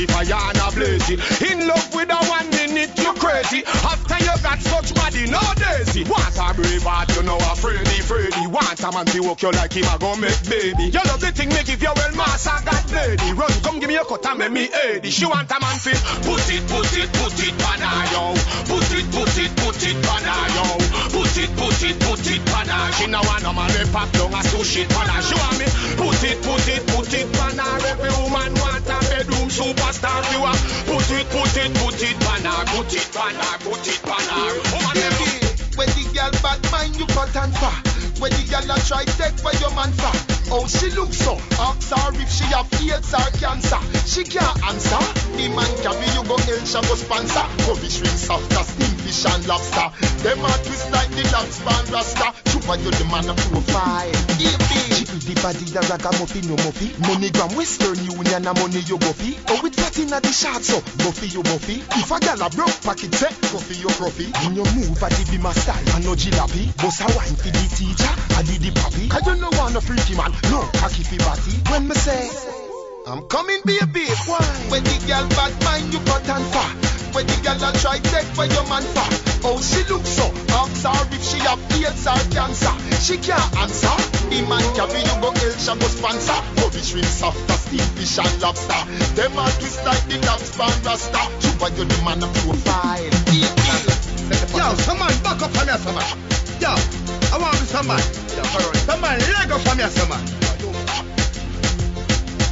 fire and a blazy. In love with a one minute you crazy. After you got such body no daisy. Want a brave heart you know a Freddy Freddy. Want a man to walk you like him a go make baby. You love the thing me give you well master got lady. Run come give me a cut and make me 80. She want a man fit put it put it put it pan. Put it put it put it pan. Put it put it put it pan. She no want no man we pop down a sushi pan. She want me put it put it put it pan. Every woman a superstar. She want put it put it put it pan. Put it pan. Put it pan her. Woman Baby, when the girl bad mind you cut and fat. When the girl a try take for your man fat. Oh, she look so. Ask her if she have AIDS or cancer. She can't answer. The man carry you go El Shago sponsor. Kobe shrimp as steam fish and lobster. Them a twist like the locks band rasta. Chupa you the man a profile. Jiggle the body the ragamuffin no muffy. Moneygram Western Union a money you fee. Oh, with fat inna the shot so for you muffy. If a gal a broke pocket set, go for your profit. When you move a the be my style, I no jilapi. Boss a wine for the teacher, I did the papi. Cause you know want a freaky man, no cocky fi body. When me say. I'm coming, baby. Why? When the girl bad mind, you cut and fat. When the girl a try take for your man fat. Oh, she look so. Ask her if she have AIDS or cancer. She can't answer. The man carry you go El Shago sponsor. Kobe shrimp soft as steam fish and lobster. Them a twist like the lobs band rasta. Chupa you the man a profile. Yo, some man back up from here, man. Yo, I want to some man. Yo, some man leg up from here, man.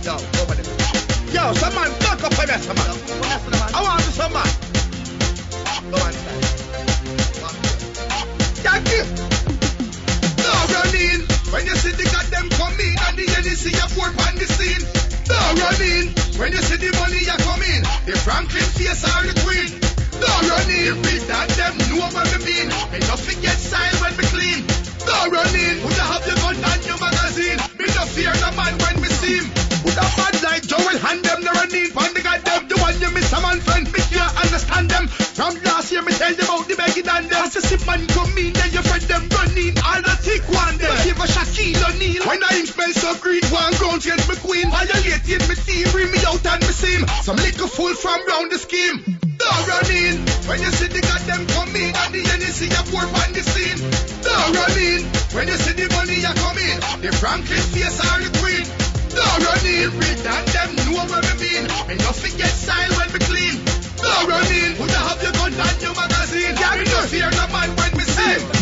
Yo, over there. Yo, some man back up from here, man. I want to some man. When you see the goddamn come in and the NEC you pour on the scene. No running. When you see the money you come in, the Franklin face are the queen. No running. If it that them know what me mean. Me no forget style when me clean. No running. Would I have your gun and your magazine? Me no fear no man when me see him. Would a bad like Joel hand them no running. Pon the goddamn the one you miss a man friend. Me can't understand them. From last year me tell them about the begging and them. As a sip man come in, then your friend them running. All the thick one them. A Shaquille O'Neal. When I him smell so green, one ground against me queen. Violated me team, bring me out and me seam. Some liquor full from round the scheme. Don't run in when you see the goddamn come in and the NEC you pour on the scene. Don't run in when you see the money you come in. The Franklin face are the queen. Don't run in with that them know what me mean. Me no forget style when me clean. Don't run in would I have your gun and your magazine? Yeah, me no fear no man when me see.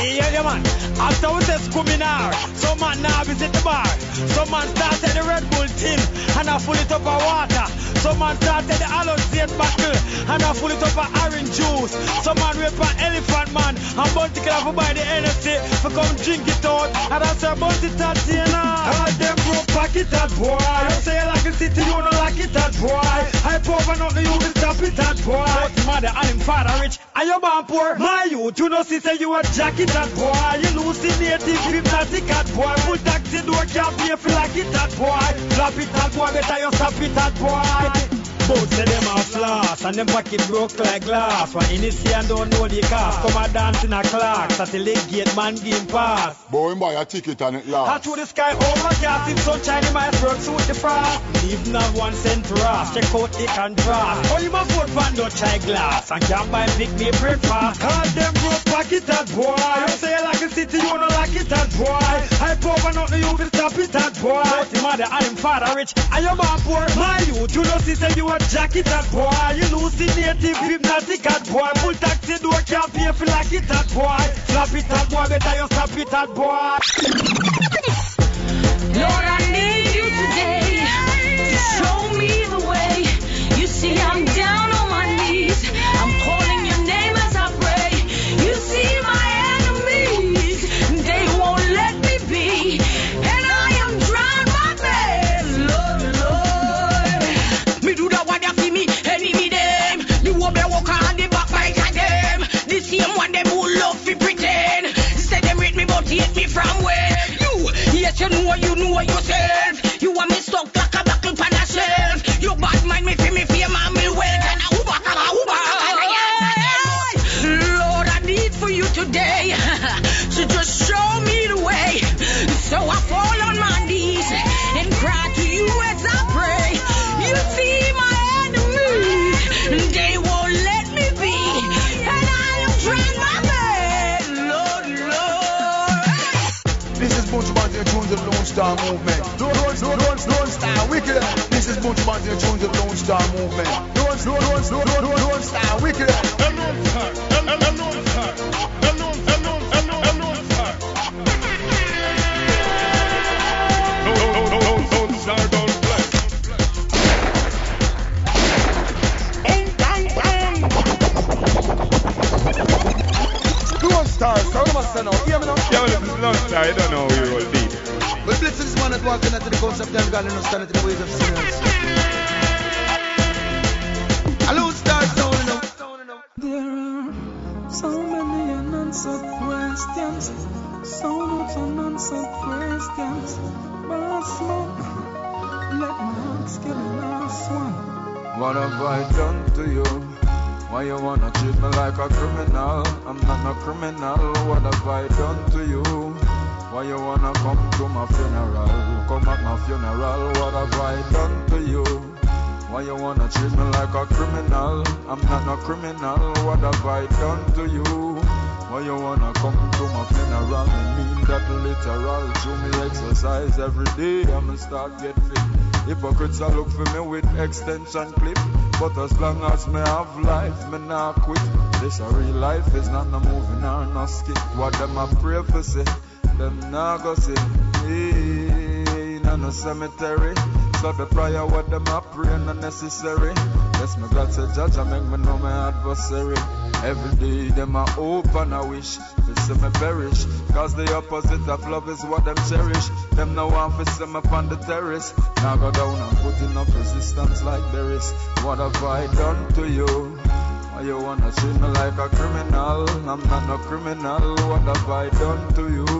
Yeah, yeah, man. After we say Scuminar, some man now visit the bar. Some man started the Red Bull tin and I full it up of water. Some man started the Alizate bottle and I full it up of orange juice. Some man rape an elephant man and bounty can have buy the NSC for come drink it out. And I say bounty Tatiana. All them broke pocket that boy. You say you like the city, you don't like it that boy. I poor not you will stop it that boy. But mother and him father rich and you born poor. My youth, you know see say you a jacket that boy. You hallucinative hypnotic that boy. Full taxi door can't pay for like it that boy. Flap it that boy, better you stop it that boy. Both say them are floss and them pocket broke like glass. When initiate don't know the cost, come a dance in a clock. The gate man game pass. Boy, buy a ticket and it lasts. through the sky, oh, overcast, it's sunshine, in my work suit the frost. Even have one cent to ras, check out the contrast. Oh, you must vote for no chai glass, and can't buy pick me breakfast. Call them broke pocket that boy. You say you like the city, you don't like it that boy. I poor not you will stop it that boy. But him mother and him father rich, and your man poor. My youth, you know see say you a jacket that boy. Hallucinative, hypnotic that boy. Full taxi door can't pay for like it that boy. Slap it that boy, better you stop it that boy. Lord, I need you today to show me the way. You see, I'm hate me from where? You, yes you know you know yourself. Star movement. Don't, don't, don't, don't, don't Star wicked. This is Butch Banty and tunes of Lone Star movement. Don't, don't, don't, don't, don't, don't Star wicked. Them Lone Star. Them, them, them Lone Star. Them Lone, them Lone, them Lone, them Lone Star. No, no, no, no, no, Lone Star don't play. Lone Star, so you must know. Hear me now? Yeah, well, this is Lone Star. I don't know who you will be. Well, blessed is one that walking into the concept of God and not standing to the ways of sinners. A Lone Star sound, you. There are so many unanswered questions, so much unanswered questions. Boss man, let me ask you the last one. What have I done to you? Why you wanna treat me like a criminal? I'm not a criminal. What have I done to you? Why you wanna come to my funeral? Come at my funeral. What have I done to you? Why you wanna treat me like a criminal? I'm not a criminal. What have I done to you? Why you wanna come to my funeral? I mean that literal. Show me exercise every day. I'ma start get fit. Hypocrites are look for me with extension clip. But as long as me have life, me not quit. This a real life, is not no movie nor no skit. What them a pray for say, them not go see me in a cemetery. So the prayer what them a pray not necessary. Yes, me God say judge, I make me know my adversary. Every day them a hope and a wish to see me perish. Cause the opposite of love is what them cherish. Them no want to see me upon the terrace. Now go down and put up resistance like berries. What have I done to you? Why you wanna treat me like a criminal? I'm not no criminal. What have I done to you?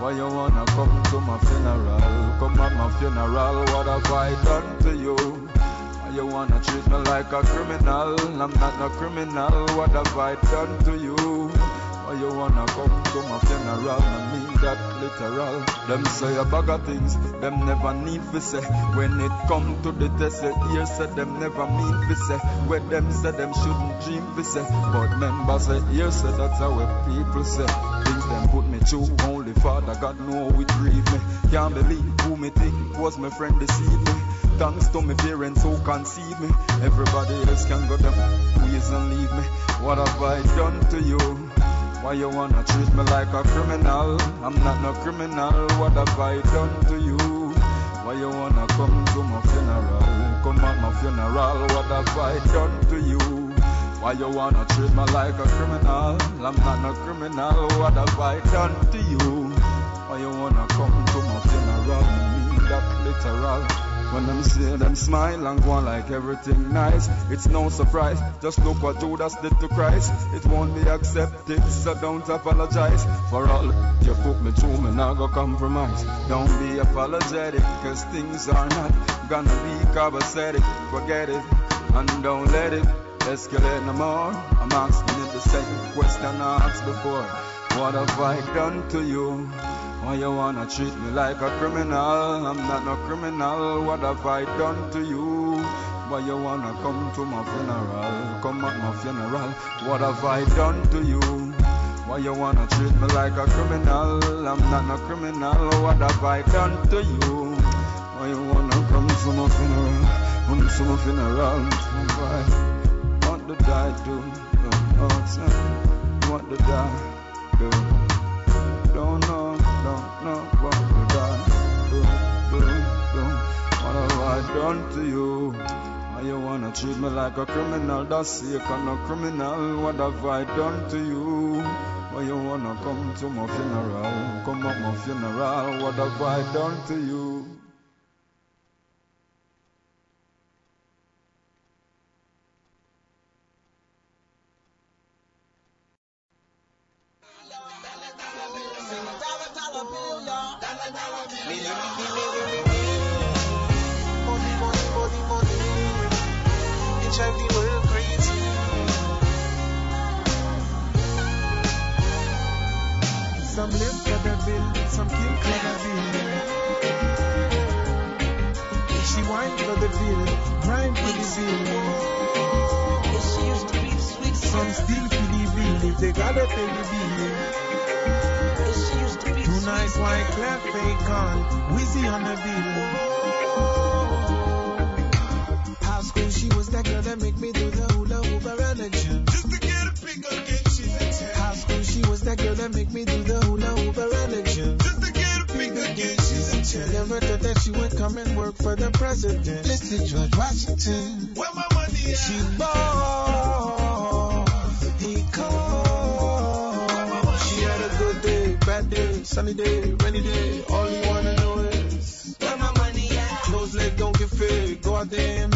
Why you wanna come to my funeral? Come at my funeral. What have I done to you? Why you wanna treat me like a criminal? I'm not no criminal. What have I done to you? Why you wanna come to my funeral? I mean that literal. Them say a bag of things, them never need to say. When it come to the test, the ear said them never mean to say. Where them say them shouldn't dream to say. But members say ear say that's how people say. Things them put me through, only Father God know it grieve me. Can't believe who me think was my friend deceive me. Thanks to my parents who conceived me. Everybody else can go them ways and leave me. What have I done to you? Why you wanna treat me like a criminal? I'm not no criminal. What have I done to you? Why you wanna come to my funeral? Come at my funeral. What have I done to you? Why you wanna treat me like a criminal? I'm not no criminal. What have I done to you? Why you wanna come to my funeral? Me that literal. When them see them smile and go on like everything nice, it's no surprise. Just look what Judas did to Christ. It won't be accepted, so don't apologize for all you put me through. Me not go compromise. Don't be apologetic, cause things are not gonna be carbonated. Forget it and don't let it escalate no more. I'm asking the same question I asked before. What have I done to you? Why you wanna treat me like a criminal? I'm not no criminal. What have I done to you? Why you wanna come to my funeral? Come at my funeral. What have I done to you? Why you wanna treat me like a criminal? I'm not no criminal. What have I done to you? Why you wanna come to my funeral? Come to my funeral. Why? What did I do? Oh, oh, son. What did know what did I do, do, do. What have I done to you? Why you wanna treat me like a criminal? That's sick, I'm no criminal. What have I done to you? Why you wanna come to my funeral? Come at my funeral. What have I done to you? Drive the world crazy. Some live Cleverville, some kill Cleverville. She whine for the bill, grind for the bill. She used to be sweet. Some steal for the bill, if they gotta pay the bill. Nice white clef fake on. Wheezy on the beat. High school, she was that girl that make me do the hula hoop around the gym. Just to get a pick again, she's a 10. High school, she was that girl that make me do the hula hoop around the gym. Just to get a pick again, she's a 10. Never thought that she would come and work for the president. Mr. George Washington. Where my money at? She bought. Sunny day, rainy day. All you wanna know is where my money at? Close legs don't get fed. Go out there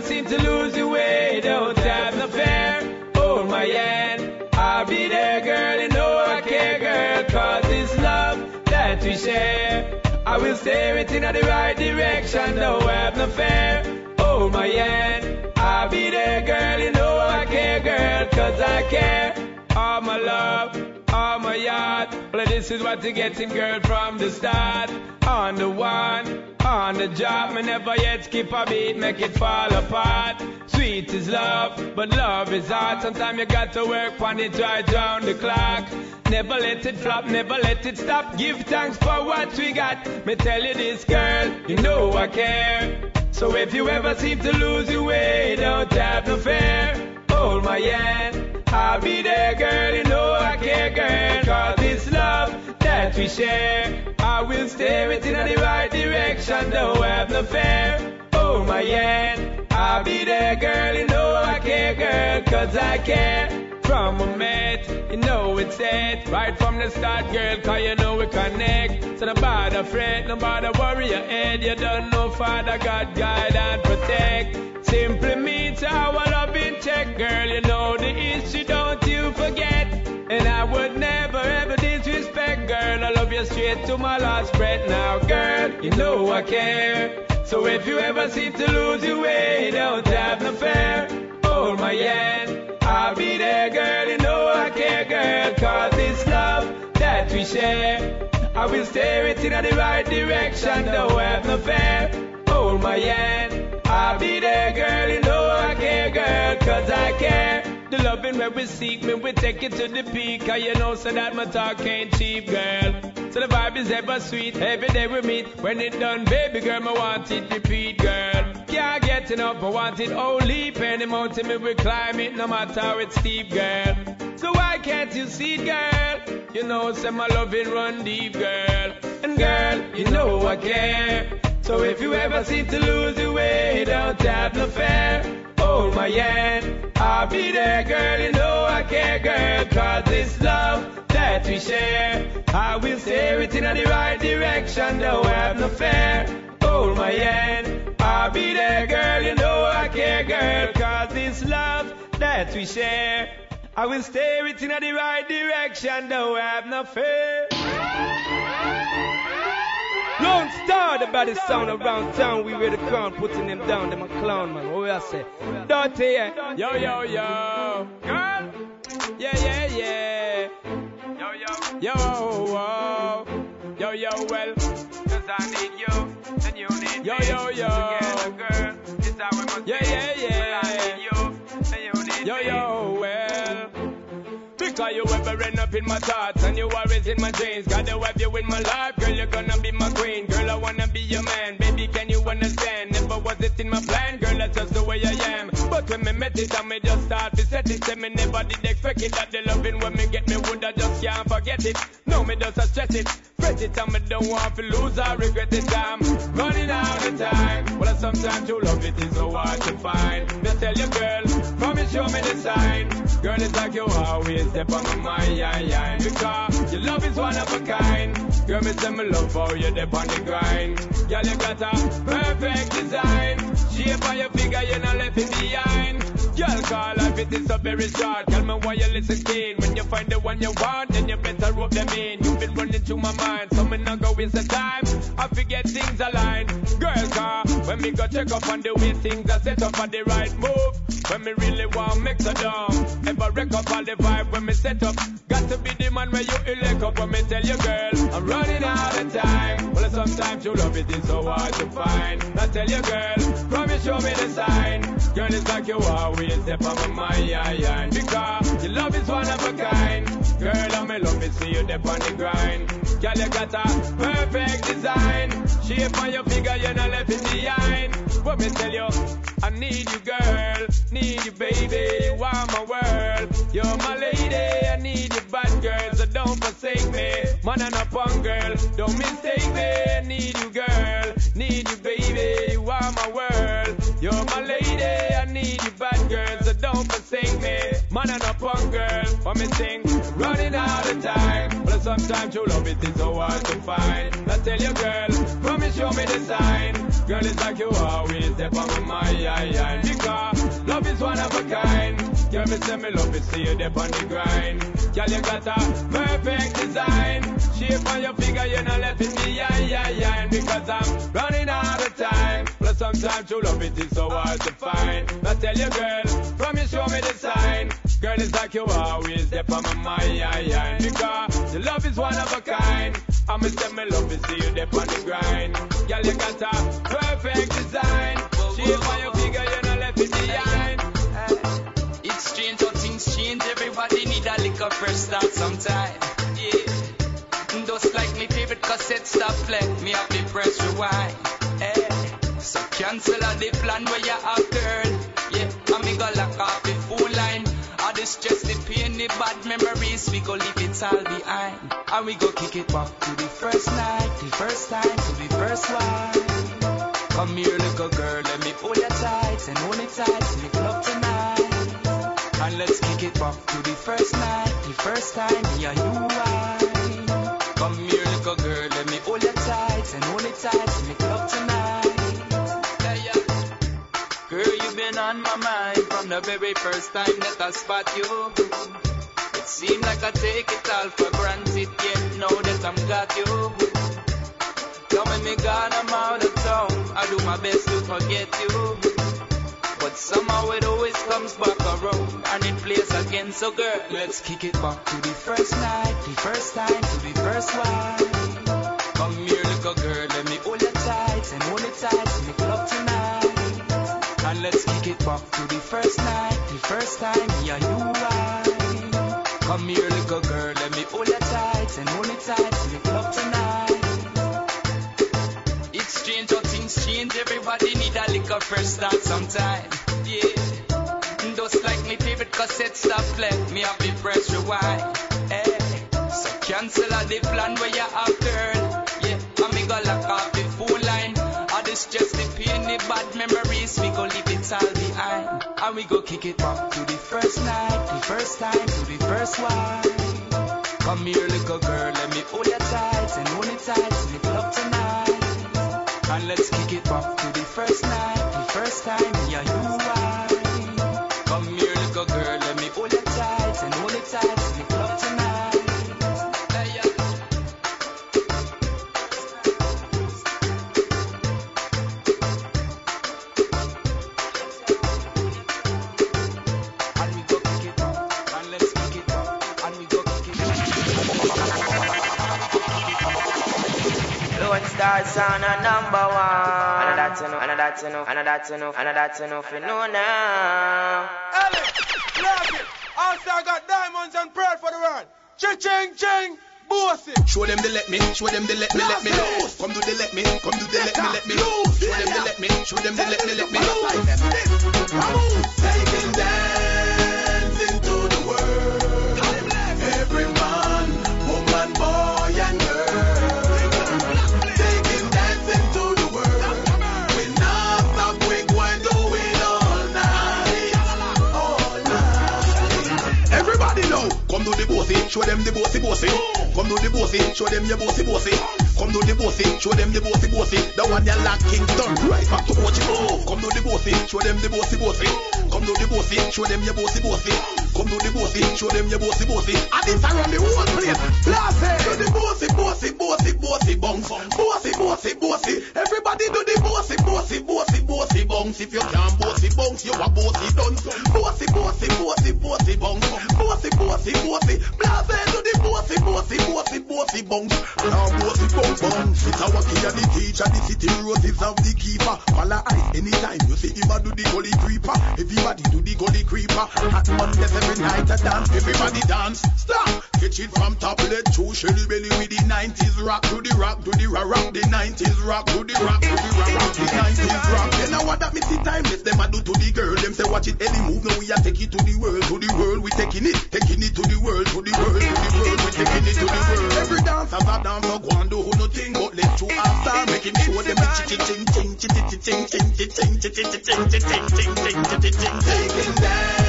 you seem to lose your way, don't have no fear. Hold my hand, I'll be there, girl, you know I care, girl. Cause it's love that we share. I will steer it in the right direction, don't have no fear. Hold my hand, I'll be there, girl, you know I care, girl, cause I care. All my love, all my yard. Well, this is what you're getting, girl, from the start. On the one, on the job, me never yet skip a beat, make it fall apart. Sweet is love, but love is hard. Sometimes you got to work on it right round the clock. Never let it flop, never let it stop. Give thanks for what we got. Me tell you this, girl, you know I care. So if you ever seem to lose your way, don't have no fear. Hold my hand. I'll be there, girl, you know I care, girl. Cause it's love that we share. I will steer it in the right direction, don't have no fear. Hold my hand. I'll be there, girl, you know I care, girl, cause I care. From a mate, you know it's it. Right from the start, girl, cause you know we connect. So no bother fret, no bother worry your head. You don't know Father God, guide and protect. Simply means our love in check, girl. You know the issue, don't you forget. And I would never ever disrespect, girl. I love you straight to my last breath now, girl. You know I care. So if you ever seem to lose your way, don't have no fear. Hold my hand. I'll be there, girl. You know I care, girl. Cause it's love that we share. I will steer it in the right direction, don't have no fear. Hold my hand. I'll be there, girl. You know I care, girl. Cause I care. The loving where we seek me, we take it to the peak. Cause you know, so that my talk ain't cheap, girl. So the vibe is ever sweet, every day we meet. When it done, baby girl, I want it repeat, girl. Can't get enough, I want it only. Penny mountain, me we climb it, no matter how it's steep, girl. So why can't you see it, girl? You know, say my loving run deep, girl. And girl, you know I care. So if you ever seem to lose your way, don't have no fear. Hold my hand, I'll be there, girl. You know I care, girl. Cause it's love that we share. I will steer it in the right direction, don't have no fear. Hold my hand, I'll be there, girl. You know I care, girl. Cause it's love that we share. I will steer it in the right direction, don't have no fear. Lone Star, the baddest sound around town. We wear the crown, putting them down. Them a clown, man. What we I say? Dirty, yeah. Yo, yo, yo. Girl. Yeah, yeah, yeah. Yo, yo. Yo, whoa. Yo, yo, well. Cause I need you, and you need yo, me. Yo, yo, Together, girl. It's how we must yeah, yeah, You ever end up in my thoughts and you always in my dreams. Gotta have you in my life, girl. You're gonna be my queen, girl. I wanna be your man, baby. Can you understand? Never was it in my plan, girl. That's just the way I am. But when me met it, I me just start to set it. Say me never did expect it. That the loving when me get me would I just can't forget it. No, me just a stress it, it, and me don't want to lose or regret it. I'm running out of time. Well, sometimes you love it is so hard to find. Just tell your girl, promise show me the sign. Girl, it's like you always step on my mind, because your love is one of a kind. Girl, me say me love how you dip on the grind. Girl, you got a perfect design. Shape of your figure, you not left it behind. Girl, call life it is so very short. Tell me why you listen keen. When you find the one you want, then you better rope them in. You've been running through my mind, so me not go waste the time. I forget things align. When me go check up on the way things are set up for the right move. When me really want mix a down. Ever wreck up all the vibe when me set up. Got to be the man where you elect up when me tell you, girl, I'm running out of time. Well, sometimes you love it, is so hard to find. I tell you, girl, promise show me the sign. Girl, it's like you always step on my mind. Because your love is one of a kind. Girl, I'm in love to see you dip on the grind. Girl, you got a perfect design. Shape on your figure, you're not left it behind. What me tell you, I need you, girl. Need you, baby. You are my world. You're my lady. I need you, bad girl. So don't forsake me. Man and a punk girl. Don't mistake me. Need you, girl. Need you, baby. You are my world. You're my lady. I need you, bad girl. So don't forsake me. Man and a punk girl. What me sing? Running out of time. But sometimes true love it is so hard to find. I tell you, girl. Promise show me the sign. Girl, it's like you always step on my mind. Because love is one of a kind. Girl, me say me love it, see you dip on the grind. Girl, you got a perfect design. Shape on your figure, you're not left it behind. Because I'm running out of time. Plus sometimes true love it is so hard to find. I tell you, girl, promise show me the sign. Girl, it's like you always step on my mind. Because your love is one of a kind. I'ma say me love it, see you dip on the grind. Girl, you got a perfect design. Shape on your figure, you not left it behind. It's strange how things change. Everybody need a little fresh start sometime. Yeah. Just like me favorite cassette stop play, me have the press rewind. Eh. So cancel all the plan where you have girl. Yeah, and me go lock off the. All the stress, the pain, the bad memories, we go leave it all behind. And we go kick it back to the first night, the first time, to the first one. Come here, little girl, let me hold you tight and hold it tight to the club tonight. And let's kick it back to the first night, the first time, me and you wine. Come here, little girl, let me hold you tight and hold it tight to the club tonight. The very first time that I spot you. It seemed like I take it all for granted, yet now that I'm got you. Now when me gone, I'm out of town. I do my best to forget you. But somehow it always comes back around and it plays again. So girl, let's kick it back to the first night, the first time, to the first one. Back to the first night, the first time, me and you wine. Come here, little girl, let me hold you tight and hold it tight to the club tonight. It's strange how things change. Everybody need a little fresh start sometime. Yeah. Just like me favorite cassette stop play, me have the press rewind. Eh. So cancel all the plan And we go kick it to the first night, the first time, to the first one. Come here, little girl, let me hold you tight and hold it tight the club tonight. And let's kick it to the first night, the first time, Star number one. And that's enough, and that's enough, and that's enough, and that's enough, you know now. Ellie, love it. Also, I got diamonds and pearl for the world. Cha-ching, ching, bossy. Show them the let me, show them the let me, let me. Know. Come do the let me, come do the let me, let me. Show them the let me, show them the let me, let me. Taking show them the bossy bossy. Come do the bossy, show them your bossy bossy. Come do the bossy, show them the bossy bossy. The one you like Kingston, right back to watch it. Come do the bossy, show them the bossy bossy. Come do the bossy, show them your bossy bossy. Come do the bossy, show them your bossy bossy. And this around the whole place. Blast it. Do the bossy, bossy, bossy, bossy bounce. Bossy, bossy, bossy. Everybody do the bossy, bossy, bossy, bossy bounce. If you can't bossy bounce, you a bossy done. Bossy, bossy, bossy, bossy bounce. Bossy, bossy, bossy. Blast it. Do the bossy, bossy, bossy, bossy bounce. Now bossy bounce, bounce. It's our key and the teacher. The city roses of the keeper. Follow eyes anytime you see him a do the gully creeper. Everybody do the gully creeper. Hot Mondays every night a dance. Everybody dance. Stop. Catch it from top let to Shelly belly with the 90s rock to the rock to the rock rock. The 90s rock to the rock to the rock rock. The 90s rock. Then now what that me see timeless. Them a do to the girl. Them say watch it any move. Now we a take it to the world. To the world we taking it. Taking it to the world. To the world. To the world. We taking it to the world. Every dance has a dance. Ching ching ching ching ching ching ching ching ching ching ching ching ching ching ching ching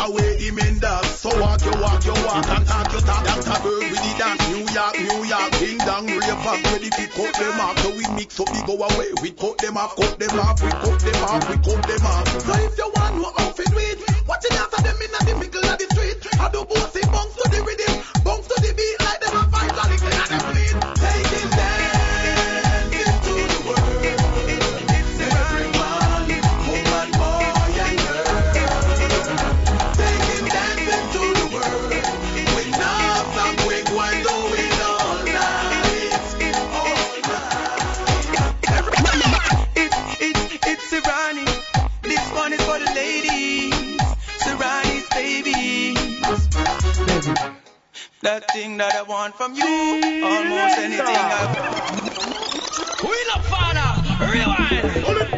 away the men dance. So walk you walk you walk and talk you talk. Bird with the dance. New York, New York, ding dong, rave back, ready to cut them off. So we mix up, we go away. We cut them off, cut them off, we cut them off, we cut them off. So if you That I want from you. Almost anything I want. Wheel up, father. Rewind.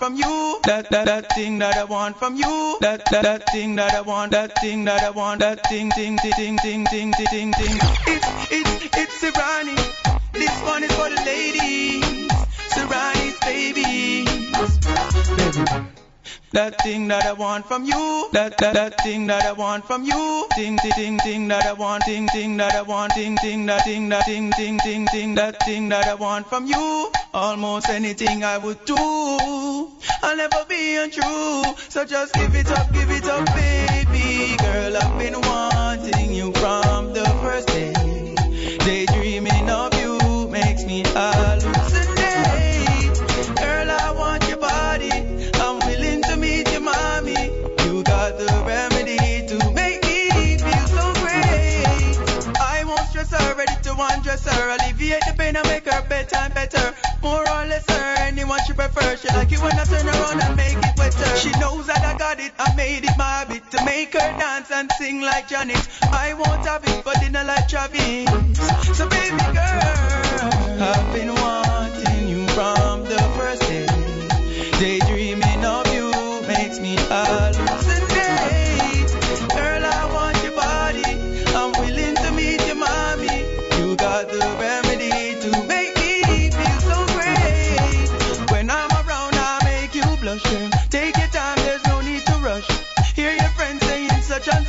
Want from you. That, that, that thing that I want from you. That, that, that thing that I want. That thing that I want. That thing, thing, thing, thing, thing, thing, thing, thing. It's, it's, That thing that I want from you. That, that, that thing that I want from you. Thing, thing, thing, thing that I want. Thing, thing that I want. Thing, thing, that thing, that thing, thing, thing, thing, that thing that I want from you. Almost anything I would do. I'll never be untrue. So just give it up, give it up, baby. Girl, I've been wanting you from the first day. Daydreaming of you makes me hallucinate. Her. Alleviate the pain and make her bedtime better. More or less her, anyone she prefers. She like it when I turn around and make it wetter. She knows that I got it, I made it my habit to make her dance and sing like Janet. I won't have it but for dinner like Travis. So baby girl, I've been wanting you from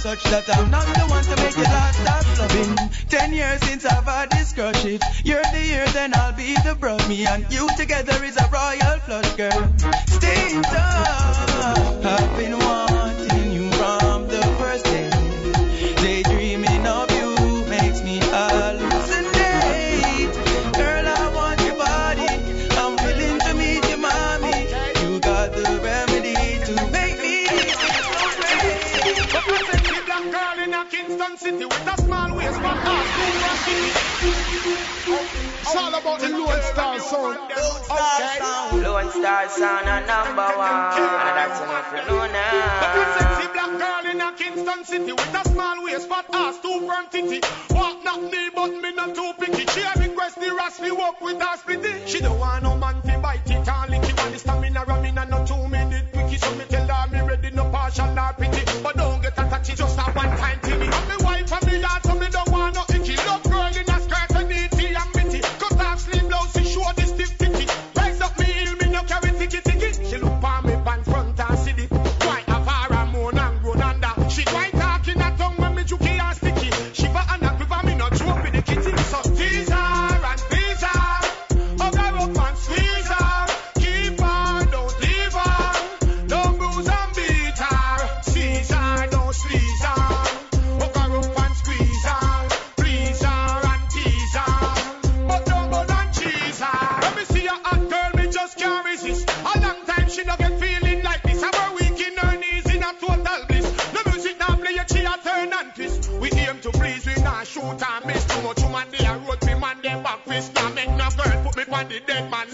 such that I'm not the one to make you last stop loving. Ten years since I've had this crush. If you're the year, then I'll be the brush. Me and you together is a royal flush, girl. Stay touch. I've been wanting Kingston City with a small waist, but ass It's all about the Lone Star sound. Okay. Lone Star sound a number one. And that's enough you know now. But you sexy black girl in a Kingston City with a small waist, fat ass, two firm titty. Walk not me, but me not too picky. She a request the ras me walk with her splitty. She don't want no man to bite it and lick it. Want the stamina ramming and no two minute quickie. So me tell her me ready, no partial nor pity. But don't get attached, just a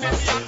Mr.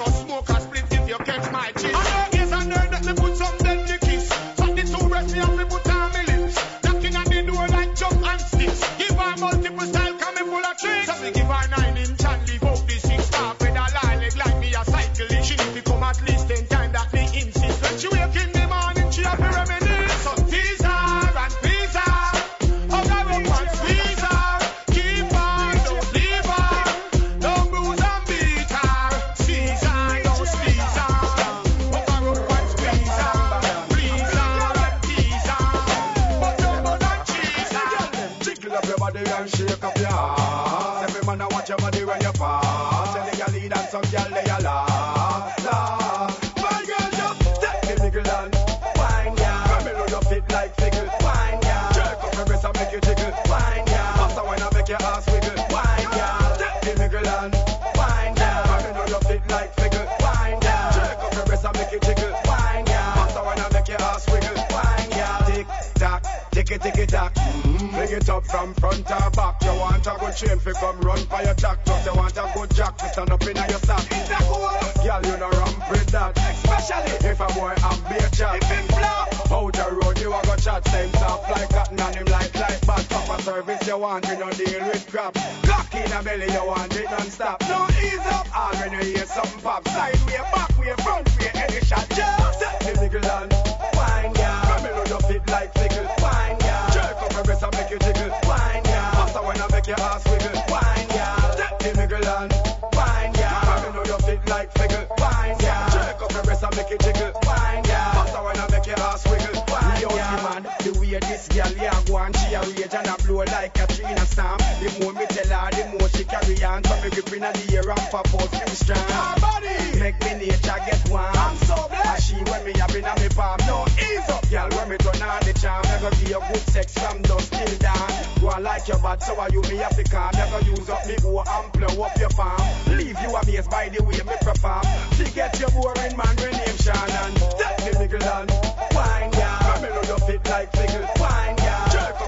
the more she carry on. So me grip inna the air and pop out few strong. make me nature get warm. I'm so blessed. And she when me have inna me palm. No ease up, girl. When me turn on the charm, me go give you good sex from dusk till dawn. Go on like your bad, so are you me calm. Me use up me go and blow up your farm. Leave you amazed by the way me perform. To get your boring man, we name Shannon. Take the niggle and wine ya. Come here, you fit like fickle. Wine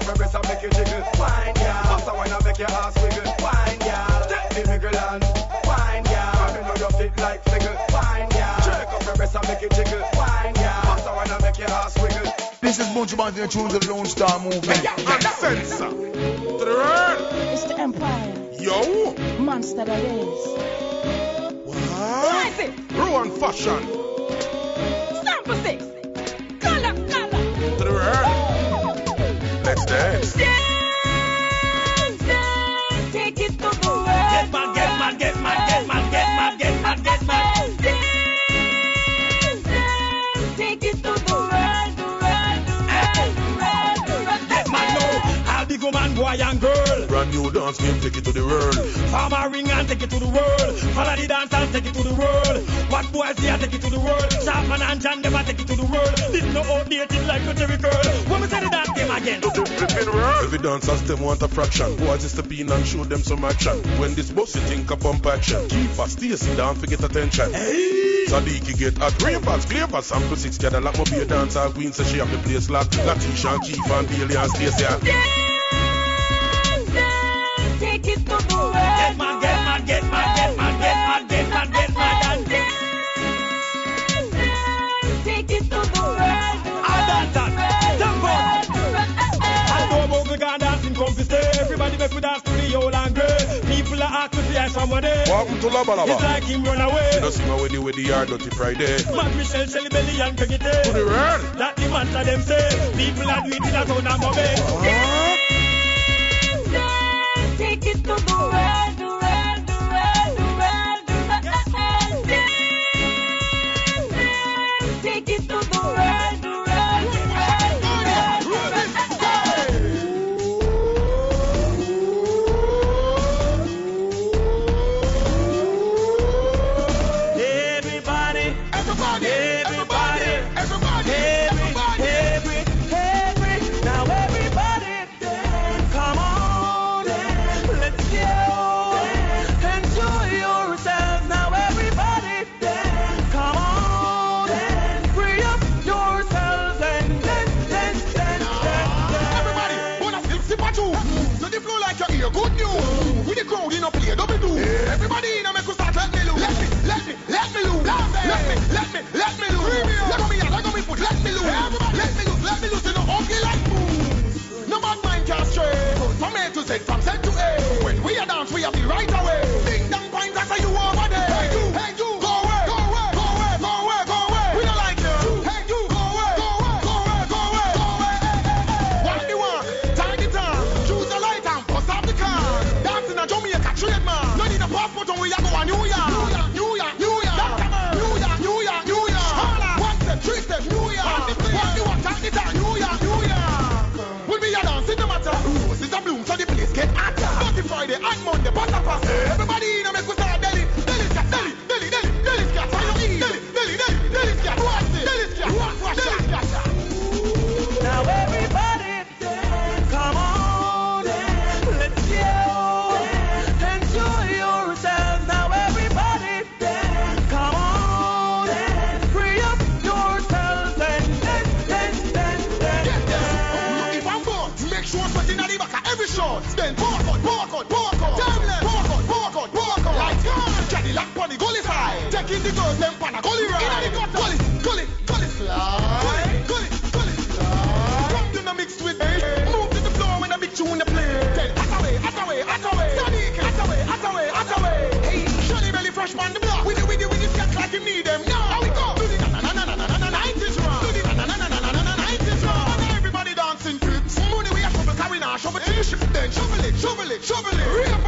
ya. Jerk breast and make you jiggle. Wine ya. After wine and make your ass wiggle. Wine ya. Take the niggle and wine ya. Come here, you fit like fickle. Wine ya. Jerk up your breast and make you jiggle. Wine ya. After wine and make your ass wiggle. This is Bunch of Banty tunes of the Lone Star Movement. Sensor. To the world. It's the Empire. Yo. Monster that is. What? Ruin fashion. Sample six. Color, color. To the world. Dance. Dance, dance. Take it to the world. Get mad, get mad, get mad, get mad, get mad, get mad, get. Dance, dance. Take it to the world, the world, the world, the world, the world. Get mad now. All the man, boy dance game, take it to the world. Farmer ring and take it to the world. Follow the dance and take it to the world. What boys here take it to the world. Sharpman and John them take it to the world. This no outdated like a Jerry girl. When we say the dance game again. Every dancers them want a fraction. Boys is step in and show them some action. When this boss you think a pump action. Keep us, Stacy down, forget attention. Hey. Sadiki get at Ravers, clear for sample six. Get a lot more be a dancer. Queen says she have the place locked. Latisha Keith and Bailey and Stacy. Dance, Take it to the world. Get mad, get mad, get mad, get mad, get mad, get mad, get and dance. Take it to the world. I dance that. Jump on. I know about the God dancing come to stay. Everybody make we dance to the old and grey. People are asking to see somebody. Welcome to Laba Laba. It's like him run away. You know, see my wedding with the yard dirty Friday. Mad Michelle, Shelly Belly and Tay. To the world. That the man to them say. People are doing it in a town and Bobby. Don't go red. Z, from Z to A. When we are dance, we have the right away. Monday, butter pass. Everybody Taking the girls, them pan a gully ride. Inna the gutter. Gully, gully, gully slide. Gully, gully slide. Come to the mix with me. Move to the floor when the big tune play. Then hot away, hot away, hot away. Sadiq, hot away, hot away, hot away. Hey, Shelly Belly fresh man the block. With the, with the, with the scat like him need them. Now how we go? Do the na na na na na na na na 90s rock. Do the na na na na na na na na 90s rock. And everybody dancing trips. Money we a shovel, carry now shovel you. Then shovel it, shovel it, shovel it. Real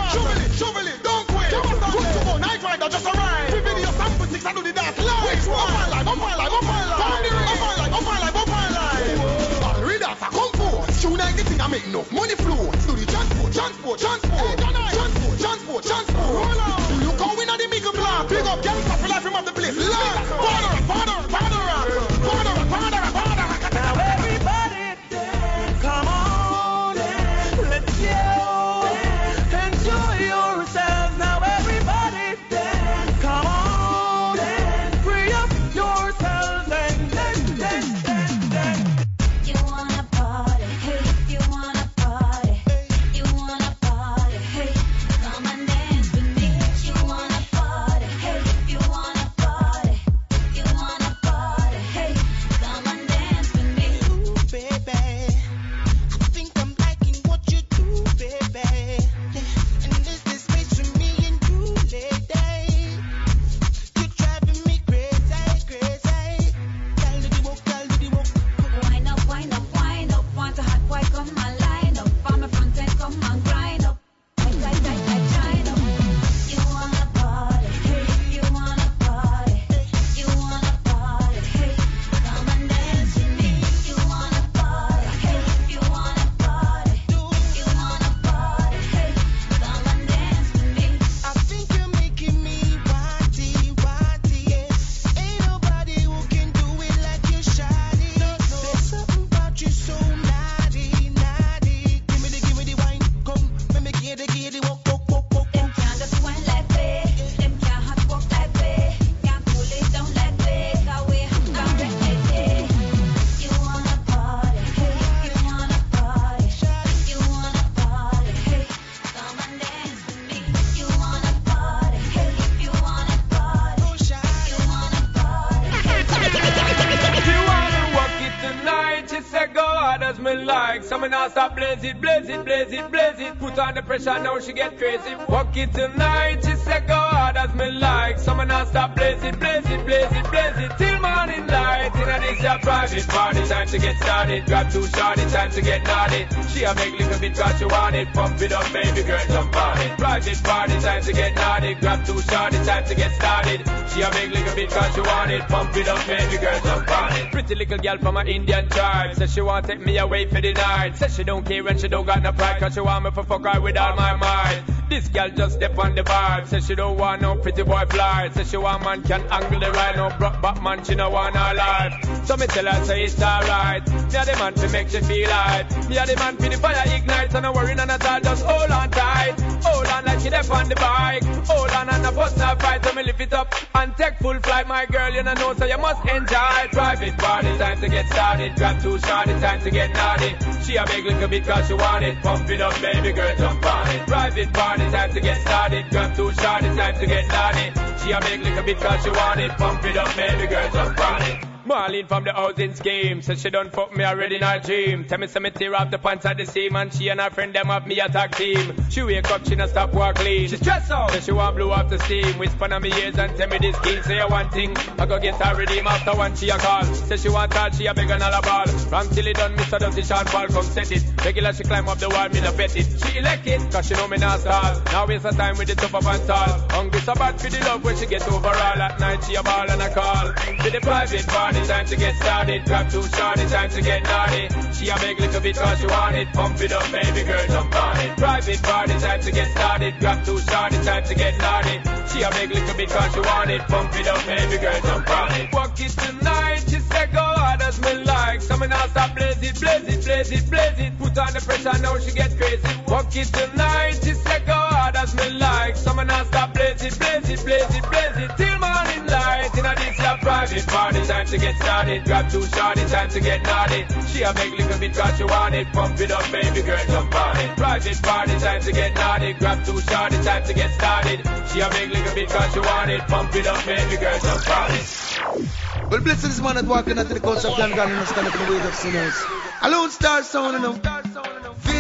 now stop blaze it, blaze it, blaze it, blaze it. Put on the pressure, now she get crazy. Walk it tonight, she said go hard as me like. Someone me now stop blaze it, blaze it, blaze it, blaze it. Till morning light, in a this your private party, time to get started. Grab two shorty, time to get naughty. She a make little bit cause she want it. Pump it up, baby girl, jump on it. Private party, time to get naughty. Grab two shorty, time to get started. She a make little bit cause she want it. Pump it up, baby girl, jump on it. Pretty little girl from an Indian tribe. Says she want take me away for the night. Says she don't care and she don't got no pride. Cause she want me for fuck her with all my mind. This girl just step on the vibe. Says she don't want no pretty boy fly. Says she want man can angle the ride. No broke back man, she no want her life. So me tell her say it's alright. Me a the man to make she feel right. Me a the man for the fire ignite. So no worry none at all. Just hold on tight. Hold on like she dep on the bike. Hold on and a a fight. So me lift it up and take full flight. My girl, you know, know so you must enjoy. Private party time to get started. Grab two shorty time to get naughty. She a big little bit cause she want it. Pump it up, baby girl, jump on it. Private party time to get started. Grab two shorty time to get naughty. She a big little bit cause she want it. Pump it up, baby girl, jump on it. Marlene from the housing scheme. Says she done fuck me already in her dream. Tell me some me tear off the pants at the seam And she and her friend them have me attack team. She wake up, she not stop walk clean. She stress out. Says she want blow off the steam. Whisper on me ears and tell me this key Say one thing. I go get her redeem after one she a call. Says she want all she a beg and all a ball. From till it done so dirty Sean Paul come set it. Regular she climb up the wall me no bet it. She elect it cause she know me not stall. Now waste her time with the top up and tall Hungry so bad for the love when she get overall. At night she a ball and a call. To the private party time to get started. Grab two shorty, time to get naughty. She a beg little bit cause she want it. Pump it up, baby girl, jump on it. Private party, time to get started. Grab two shorty, time to get naughty. She a beg little bit cause she want it. Pump it up, baby girl, jump on it. Walk it tonight, she said go hard as me like. So me now stop blaze it, blaze it, blaze it, blaze it. Put on the pressure, now she get crazy. Walk it tonight, she said go hard as me like. So me now stop blaze it, blaze it, blaze it, blaze it. Till morning light, in a this your private party, time to get started. Grab two shorty, time to get naughty. She a big little bit cause she want it. Pump it up, baby girl, jump on it. Private party, time to get naughty. Grab two shorty, time to get started. She a big little bit cause she want it. Pump it up, baby girl, jump on it. Well, blessed this man that walking out to the coast of Glengarry and stand up in the ways of sinners. Alone star sound, you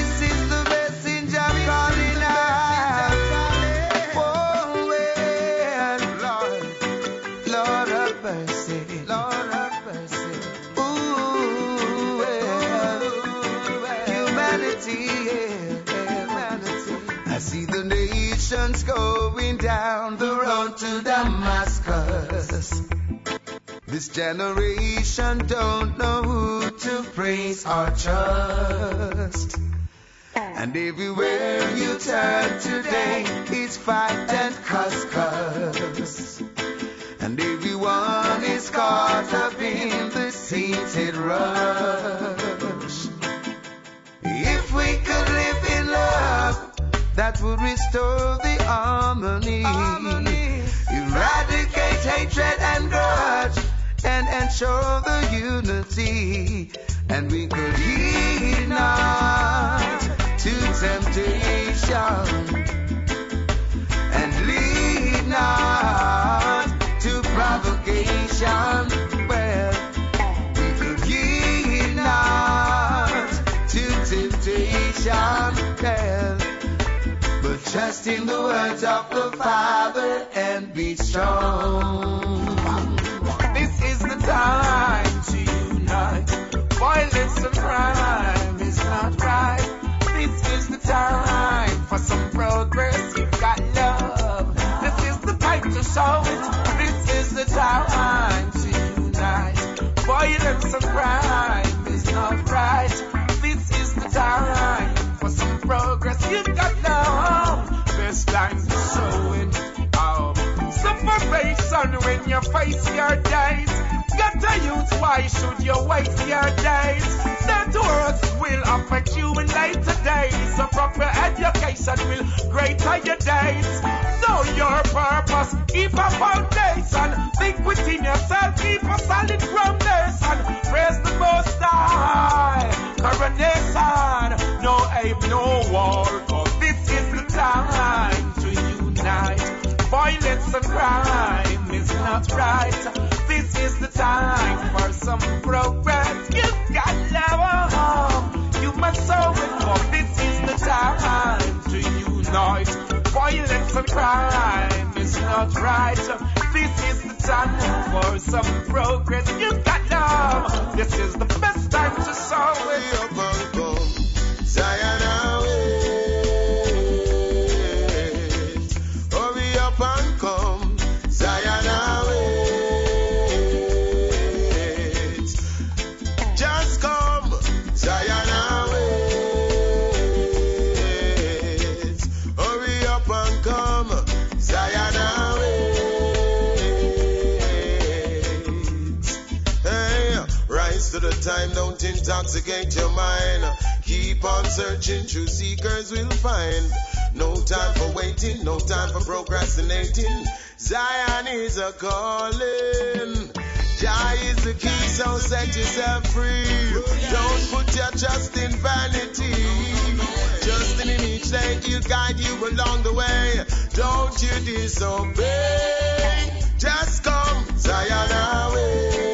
down the road to Damascus. This generation don't know who to praise or trust. And everywhere you turn today, it's fight and cuss. And everyone is caught up in the sainted rush. If we could live that would restore the harmony. Eradicate hatred and grudge and ensure the unity. And we could heed not to temptation and lead not to provocation. Trust in the words of the Father and be strong. This is the time to unite. Violence and crime is not right. This is the time for some progress. You've got love. This is the time to show it. This is the time to unite. Violence and crime is not right. This is the time for some progress. You've got love. Your days. Get a youth, why should you waste your days? That words will affect you in later days. So proper education will greater your days. Know your purpose, keep a foundation. Think within yourself, keep a solid foundation. Praise the most high. Coronation, no aim, no war. Cause this is the time to unite. Violence and crime is not right. This is the time for some progress. You've got love, you must solve it for. This is the time to unite. Violence and crime is not right. This is the time for some progress. You've got love. This is the best time to solve it. Zion. Intoxicate your mind. Keep on searching, true seekers will find. No time for waiting, no time for procrastinating. Zion is a calling. Jah is the key, so set yourself free. Don't put your trust in vanity. Trust in each day, He'll guide you along the way. Don't you disobey. Just come, Zion awaits.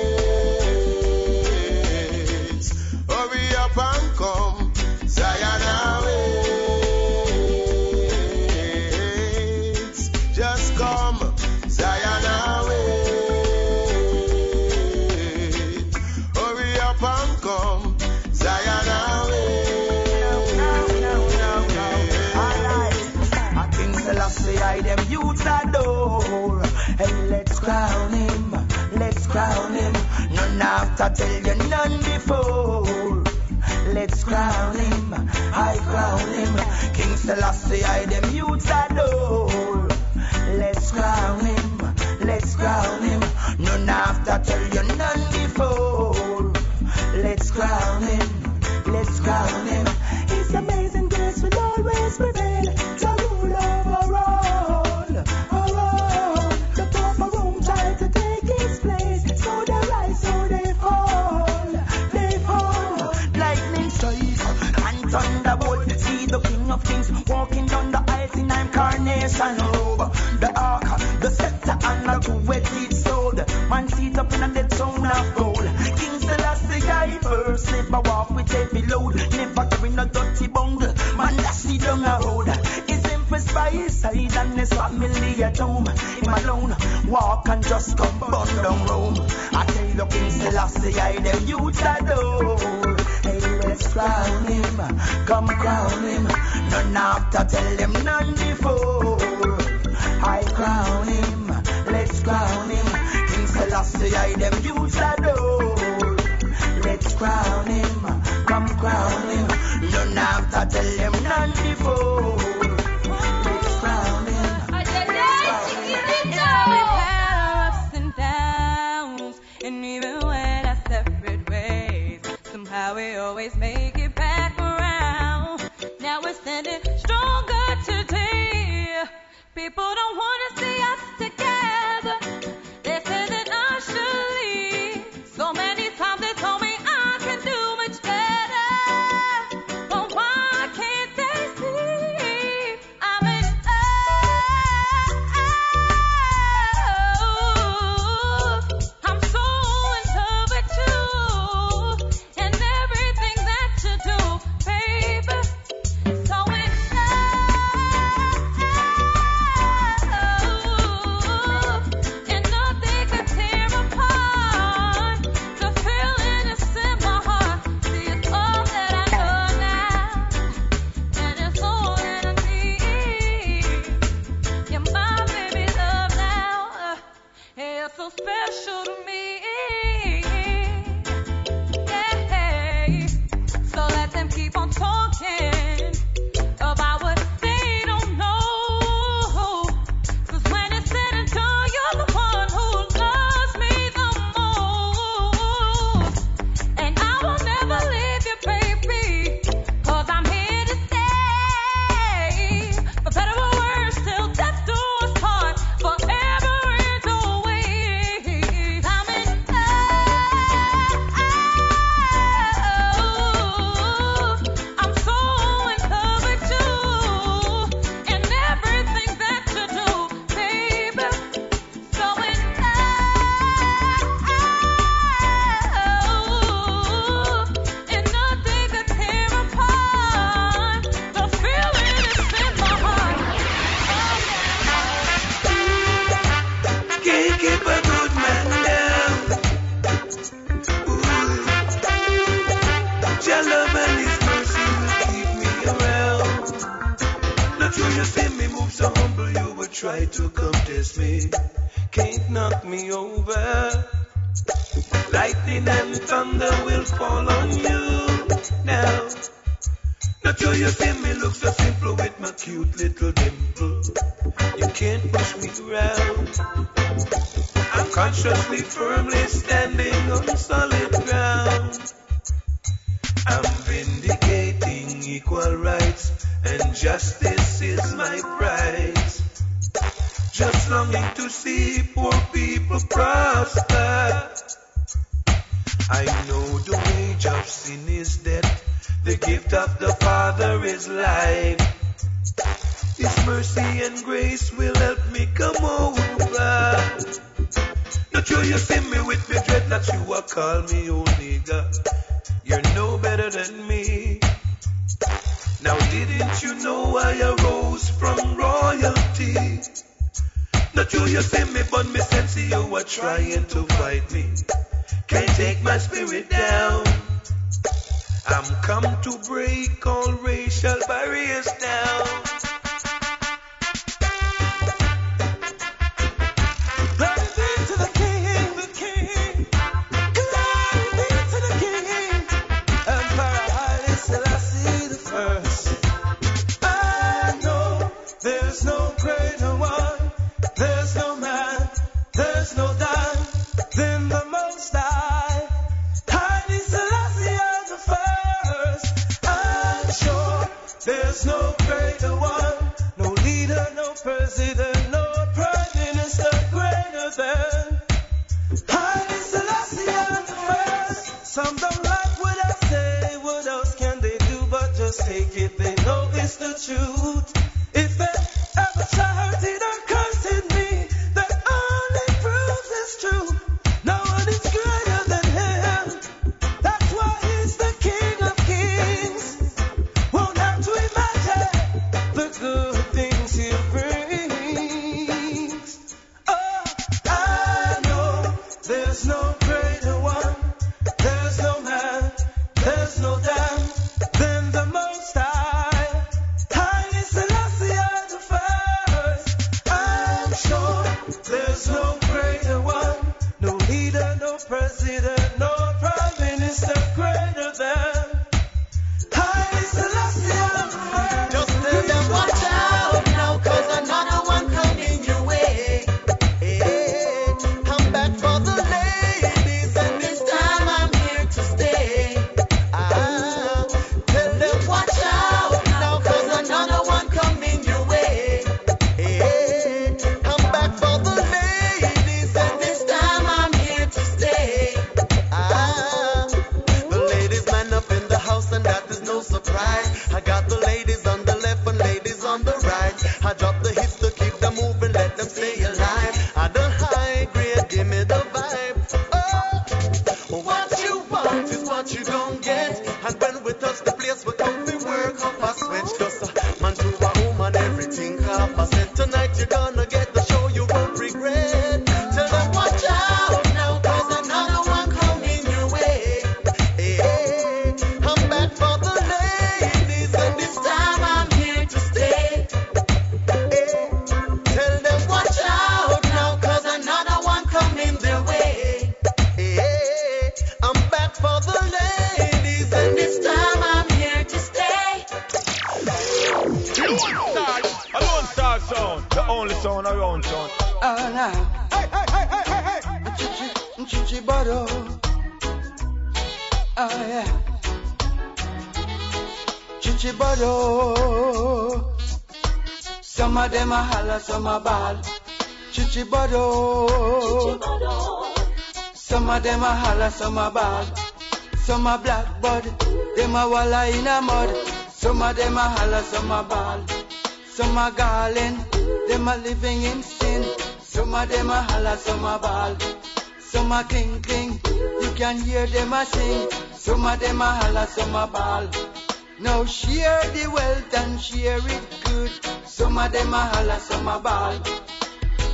None after tell you none before. Let's crown him, I crown him. King Selassie, I them youths adore. Let's crown him, let's crown him. None after tell you none before. Let's crown him, let's crown him. His amazing grace will always prevail. The scepter, and the two-edged sword. Man seat up in a dead throne of gold. King Selassie, I first never walk with heavy load. Never carry no dirty bungle. Man, dash it down a road. He's impressed by his side and his family at home. Him alone, walk and just come burn down Rome. I tell you, King Selassie, I the youth adore. Hey, let's crown him, come crown him. None after tell him none before. Crown him, let's crown him. King Selassie, I them youths adore. Let's crown him, come crown him. None after tell him none before. There's no of them a holler, some a bag. Some a blackbird, them a walla in a mud. Some of them a holler, some a ball. Some a garland, them a living in sin. Some of them a holler, some a ball. Some a ting ting, you can hear them a sing. Some of them a holler, some a ball. Now share the wealth and share it good. Some of them a holler, some a ball.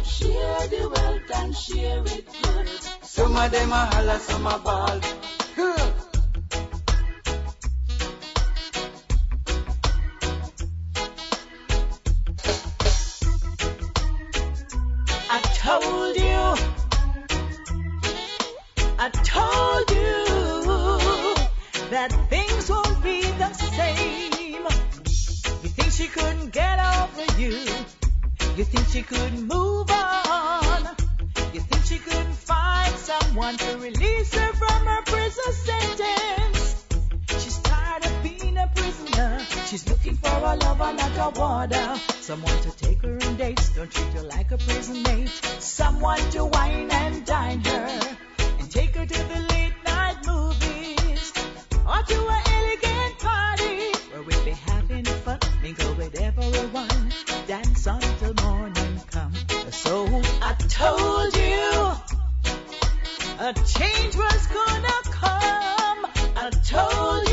Share the wealth and share it good. I told you, I told you that things won't be the same. You think she couldn't get over you? You think she could move? Lover, not a warder. Someone to take her on dates, don't treat her like a prison mate. Someone to wine and dine her and take her to the late night movies or to an elegant party where we'd be having fun, mingle with everyone, dance until morning come. So I told you a change was gonna come. I told you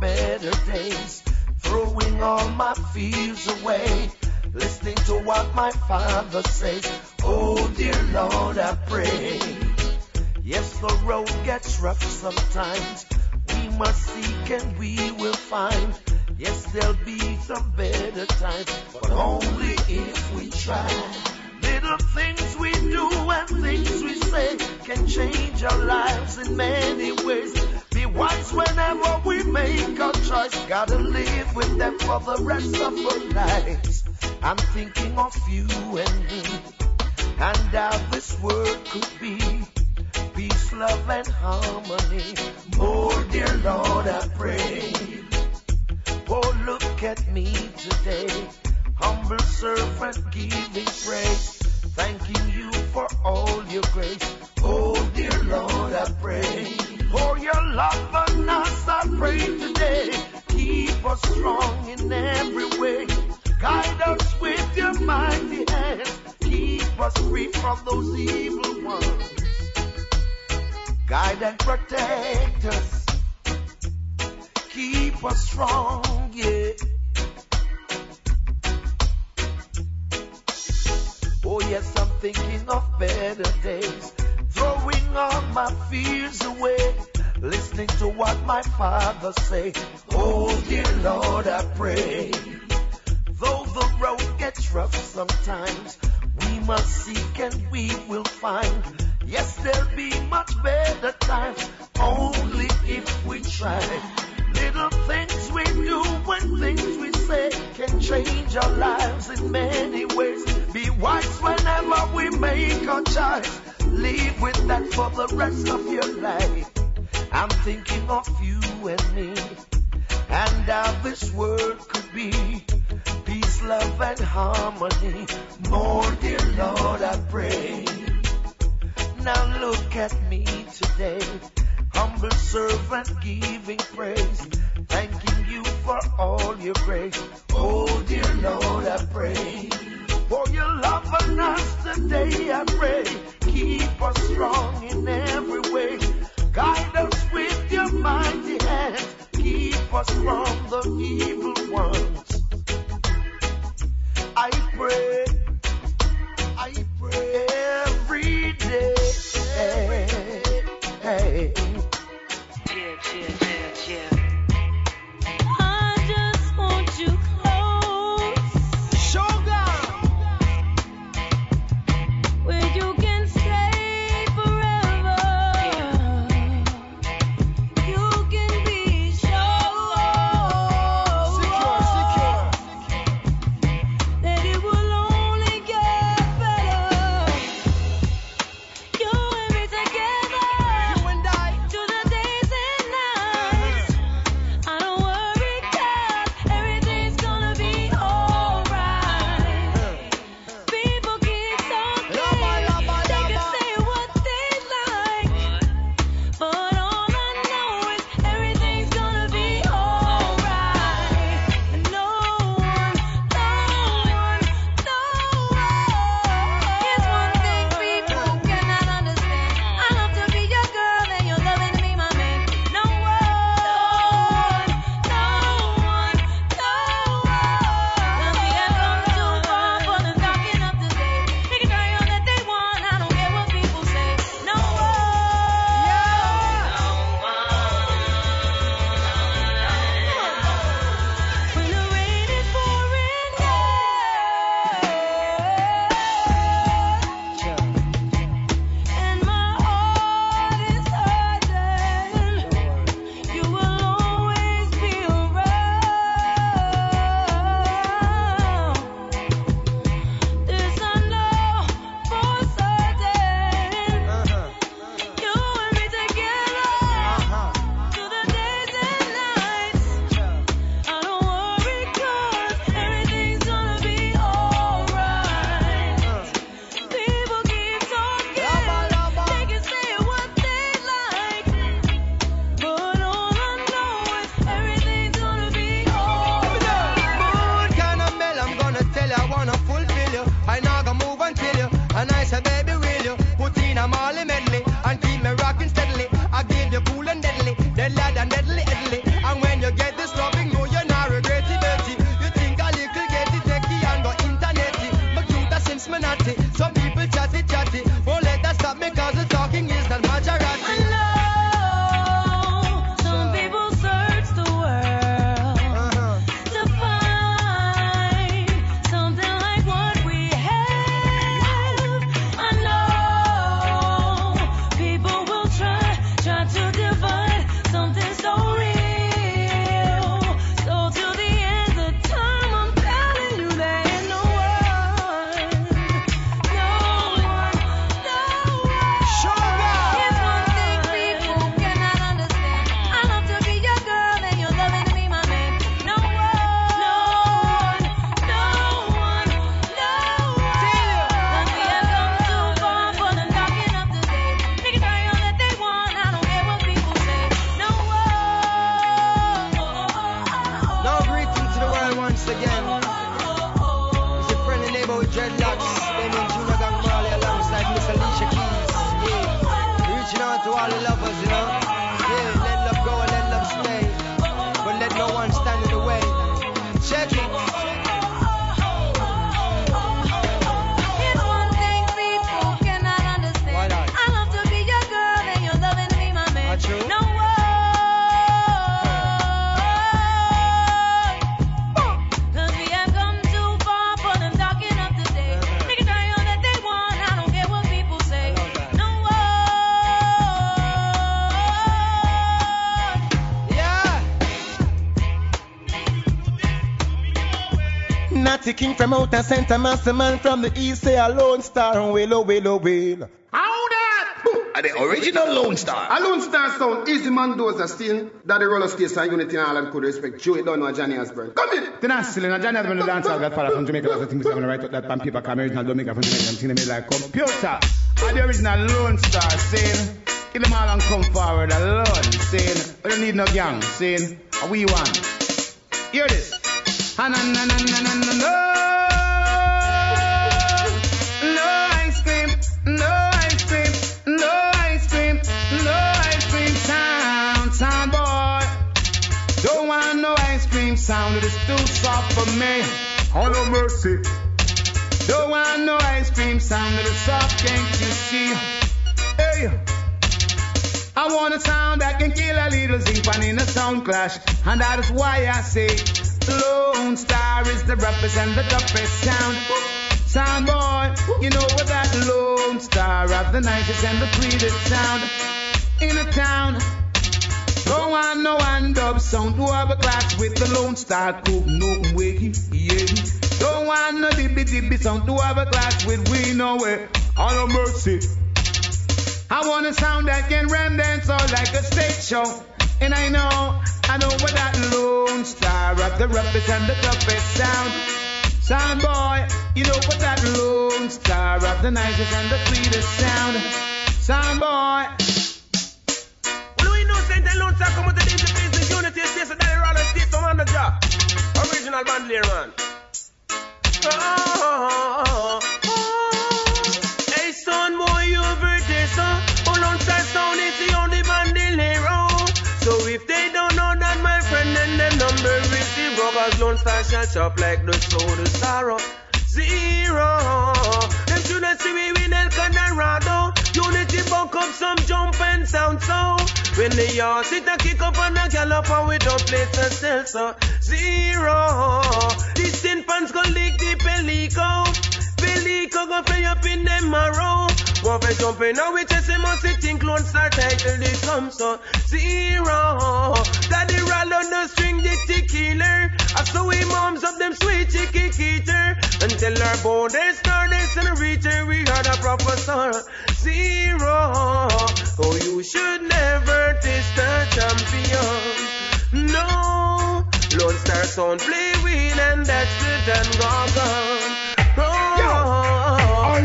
better days, throwing all my fears away, listening to what my father says. Oh dear Lord, I pray. Yes, the road gets rough sometimes. We must seek and we will find. Yes, there'll be some better times, but only if we try. Little things we do and things we say can change our lives in many ways. Wise whenever we make a choice. Gotta live with them for the rest of our lives. I'm thinking of you and me, and how this world could be. Peace, love, and harmony. Oh, dear Lord, I pray. Oh, look at me today. Humble servant giving praise. Thanking you for all your grace. Oh, dear Lord, I pray. For your love on us, I pray today. Keep us strong in every way. Guide us with your mighty hand. Keep us free from those evil ones. Guide and protect us. Keep us strong, yeah. Oh, yes, I'm thinking of better days throwing all my fears away, listening to what my Father say. Oh dear Lord, I pray. Though the road gets rough sometimes, we must seek and we will find. Yes, there'll be much better times, only if we try. Little things we do and things we say can change our lives in many ways. Be wise whenever we make our choice. Live with that for the rest of your life. I'm thinking of you and me, and how this world could be peace, love, and harmony. More, dear Lord, I pray. Now look at me today, humble servant giving praise, thanking you for all your grace. Oh, dear Lord, I pray. For your love on us today, I pray. Keep us strong in every way. Guide us with your mighty hand. Keep us from the evil ones. I pray. I pray every day. Hey, hey. Mighty king from outer center, master man from the east, say a lone star, and willow, willow, willow. How that? Are the original Lone Star. A Lone Star sound, Easy Man Dozer still, that the roller skates and unity in Ireland could respect. Joey don't know Johnny Osborne. Come in. Then I still in Johnny Osborne, the dancer, Godfather from Jamaica, that's the things I'm gonna write up that pan paper, come original Jamaica from Jamaica, I'm seeing them like computer. And the original Lone Star saying, kill them all and come forward alone, saying, we don't need no gang, saying, we want. Hear this. Ah, na, na, na, na, na, na, Don't want no ice cream sound, it is too soft for me. Oh no mercy. Don't want no ice cream sound, it is soft, can't you see? Hey. I want a sound that can kill a little zinc pan in a sound clash. And that is why I say Lone Star is the roughest and the toughest sound. Sound boy, you know what that Lone Star of the nicest and the sweetest sound in a town. Want no one dub sound to have a class with the Lone Star cook no way, yeah. Don't want no dibby dibby sound to have a class with we know it. All no mercy. I want a sound that can ram dance all like a stage show. And I know, I know what that Lone Star of the roughest and the toughest sound. Sound boy, you know what that Lone Star of the nicest and the sweetest sound. Sound boy. Saint the unity the roller state from the job. Original band man. Oh, oh, oh. Hey son, boy, you sound the only in So if they don't know that, my friend, then them number is zero. Cause Lone Star shall chop like the soul of sorrow. Zero. Them shoulda see we win El Colorado. Unity up some jump and sound so. When they all sit and kick up and a gallop and we don't play to sell so. Zero. These tin pants go leak the pelico. Pelico go play up in them. One for jumping now just him must think Lone Star title they come so. Zero. Daddy roll on the string the tequila. I saw we moms up them sweet chicky keeter. Until our borders start and reach her, we had a professor. Zero. Oh, you should never test the champion. No. Lone Star sound play win and that's the done gone.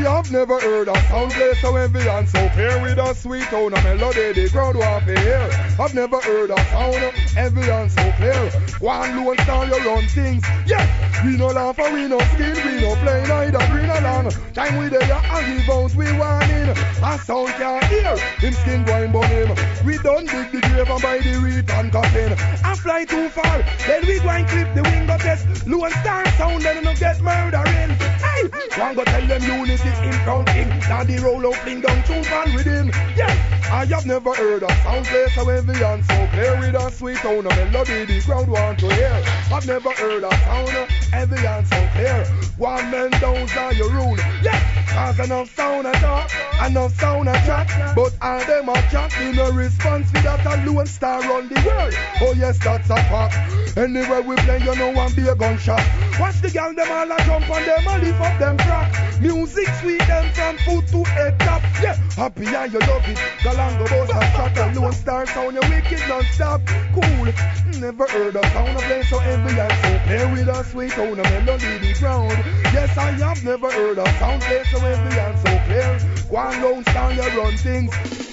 I have never heard a sound play so heavy and so clear with a sweet tone and melody the crowd want to hear. I've never heard a sound heavy and so clear. One lone star you run things. Yeah, we no laugh and we no skin, we no play neither green along. Time we there and give out we want in. A sound can't hear him skin going bun him. We don't dig the grave and buy the wheat and cotton. I fly too far, then we go and clip the wing of test. Lone star sound then no get murdering. Hey, one go tell them unity in him. Now the roll out fling down tune fan with him. Yeah, I have never heard a sound play so heavy and so clear with a sweet tone of melody the crowd want to hear. I've never heard a sound heavy and so clear. One man down are your rule. Yeah, cause enough sound at talk, enough sound at chat. But all them a chat in a response to that a lone star on the world. Oh yes, that's a fact. Anywhere we play, you know one be a gunshot. Watch the girl them all a jump and them a lift up them crack. Music sweet them from foot to head top. Yeah, happy and you love it. Galango boss a shot a lone star sound. You wicked non-stop. Cool. Never heard a sound of play so heavy and so play with a sweet tone of melody the ground. Yes, I have never heard a sound play so heavy and so clear. One lone star you run things.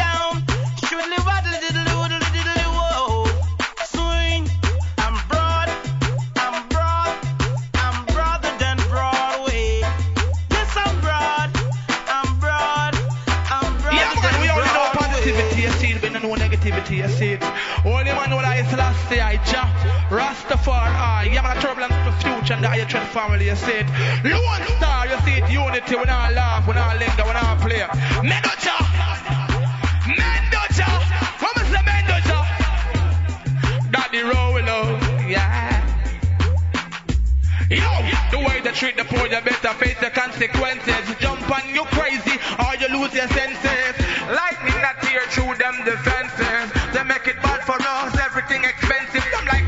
family, you see it. You star, you see. Unity, when I laugh, when I linger, when I play. Mendoja! come What is the Mendoja? Daddy Rolo, yeah. Yo, the way they treat the poor, you better face the consequences. Jump on you crazy, or you lose your senses. Lightning that tear through them defenses. They make it bad for us, everything expensive. I'm like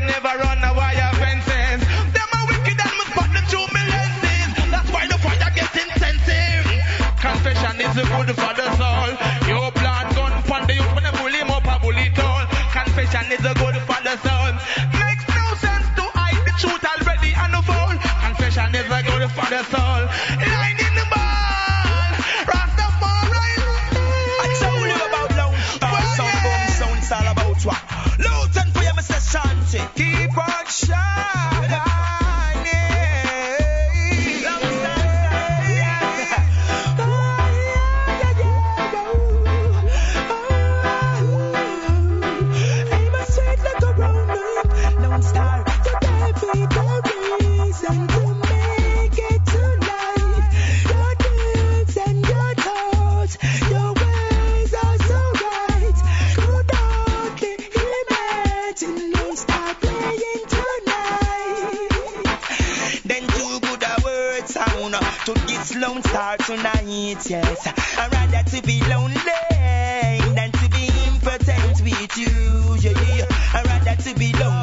you never run a wire fences. Them wicked and must them through me lenses. That's why the fire intensive. Confession is good for the. start tonight, yes. I'd rather to be lonely than to be impotent with you. Yeah, yeah. I'd rather to be lonely.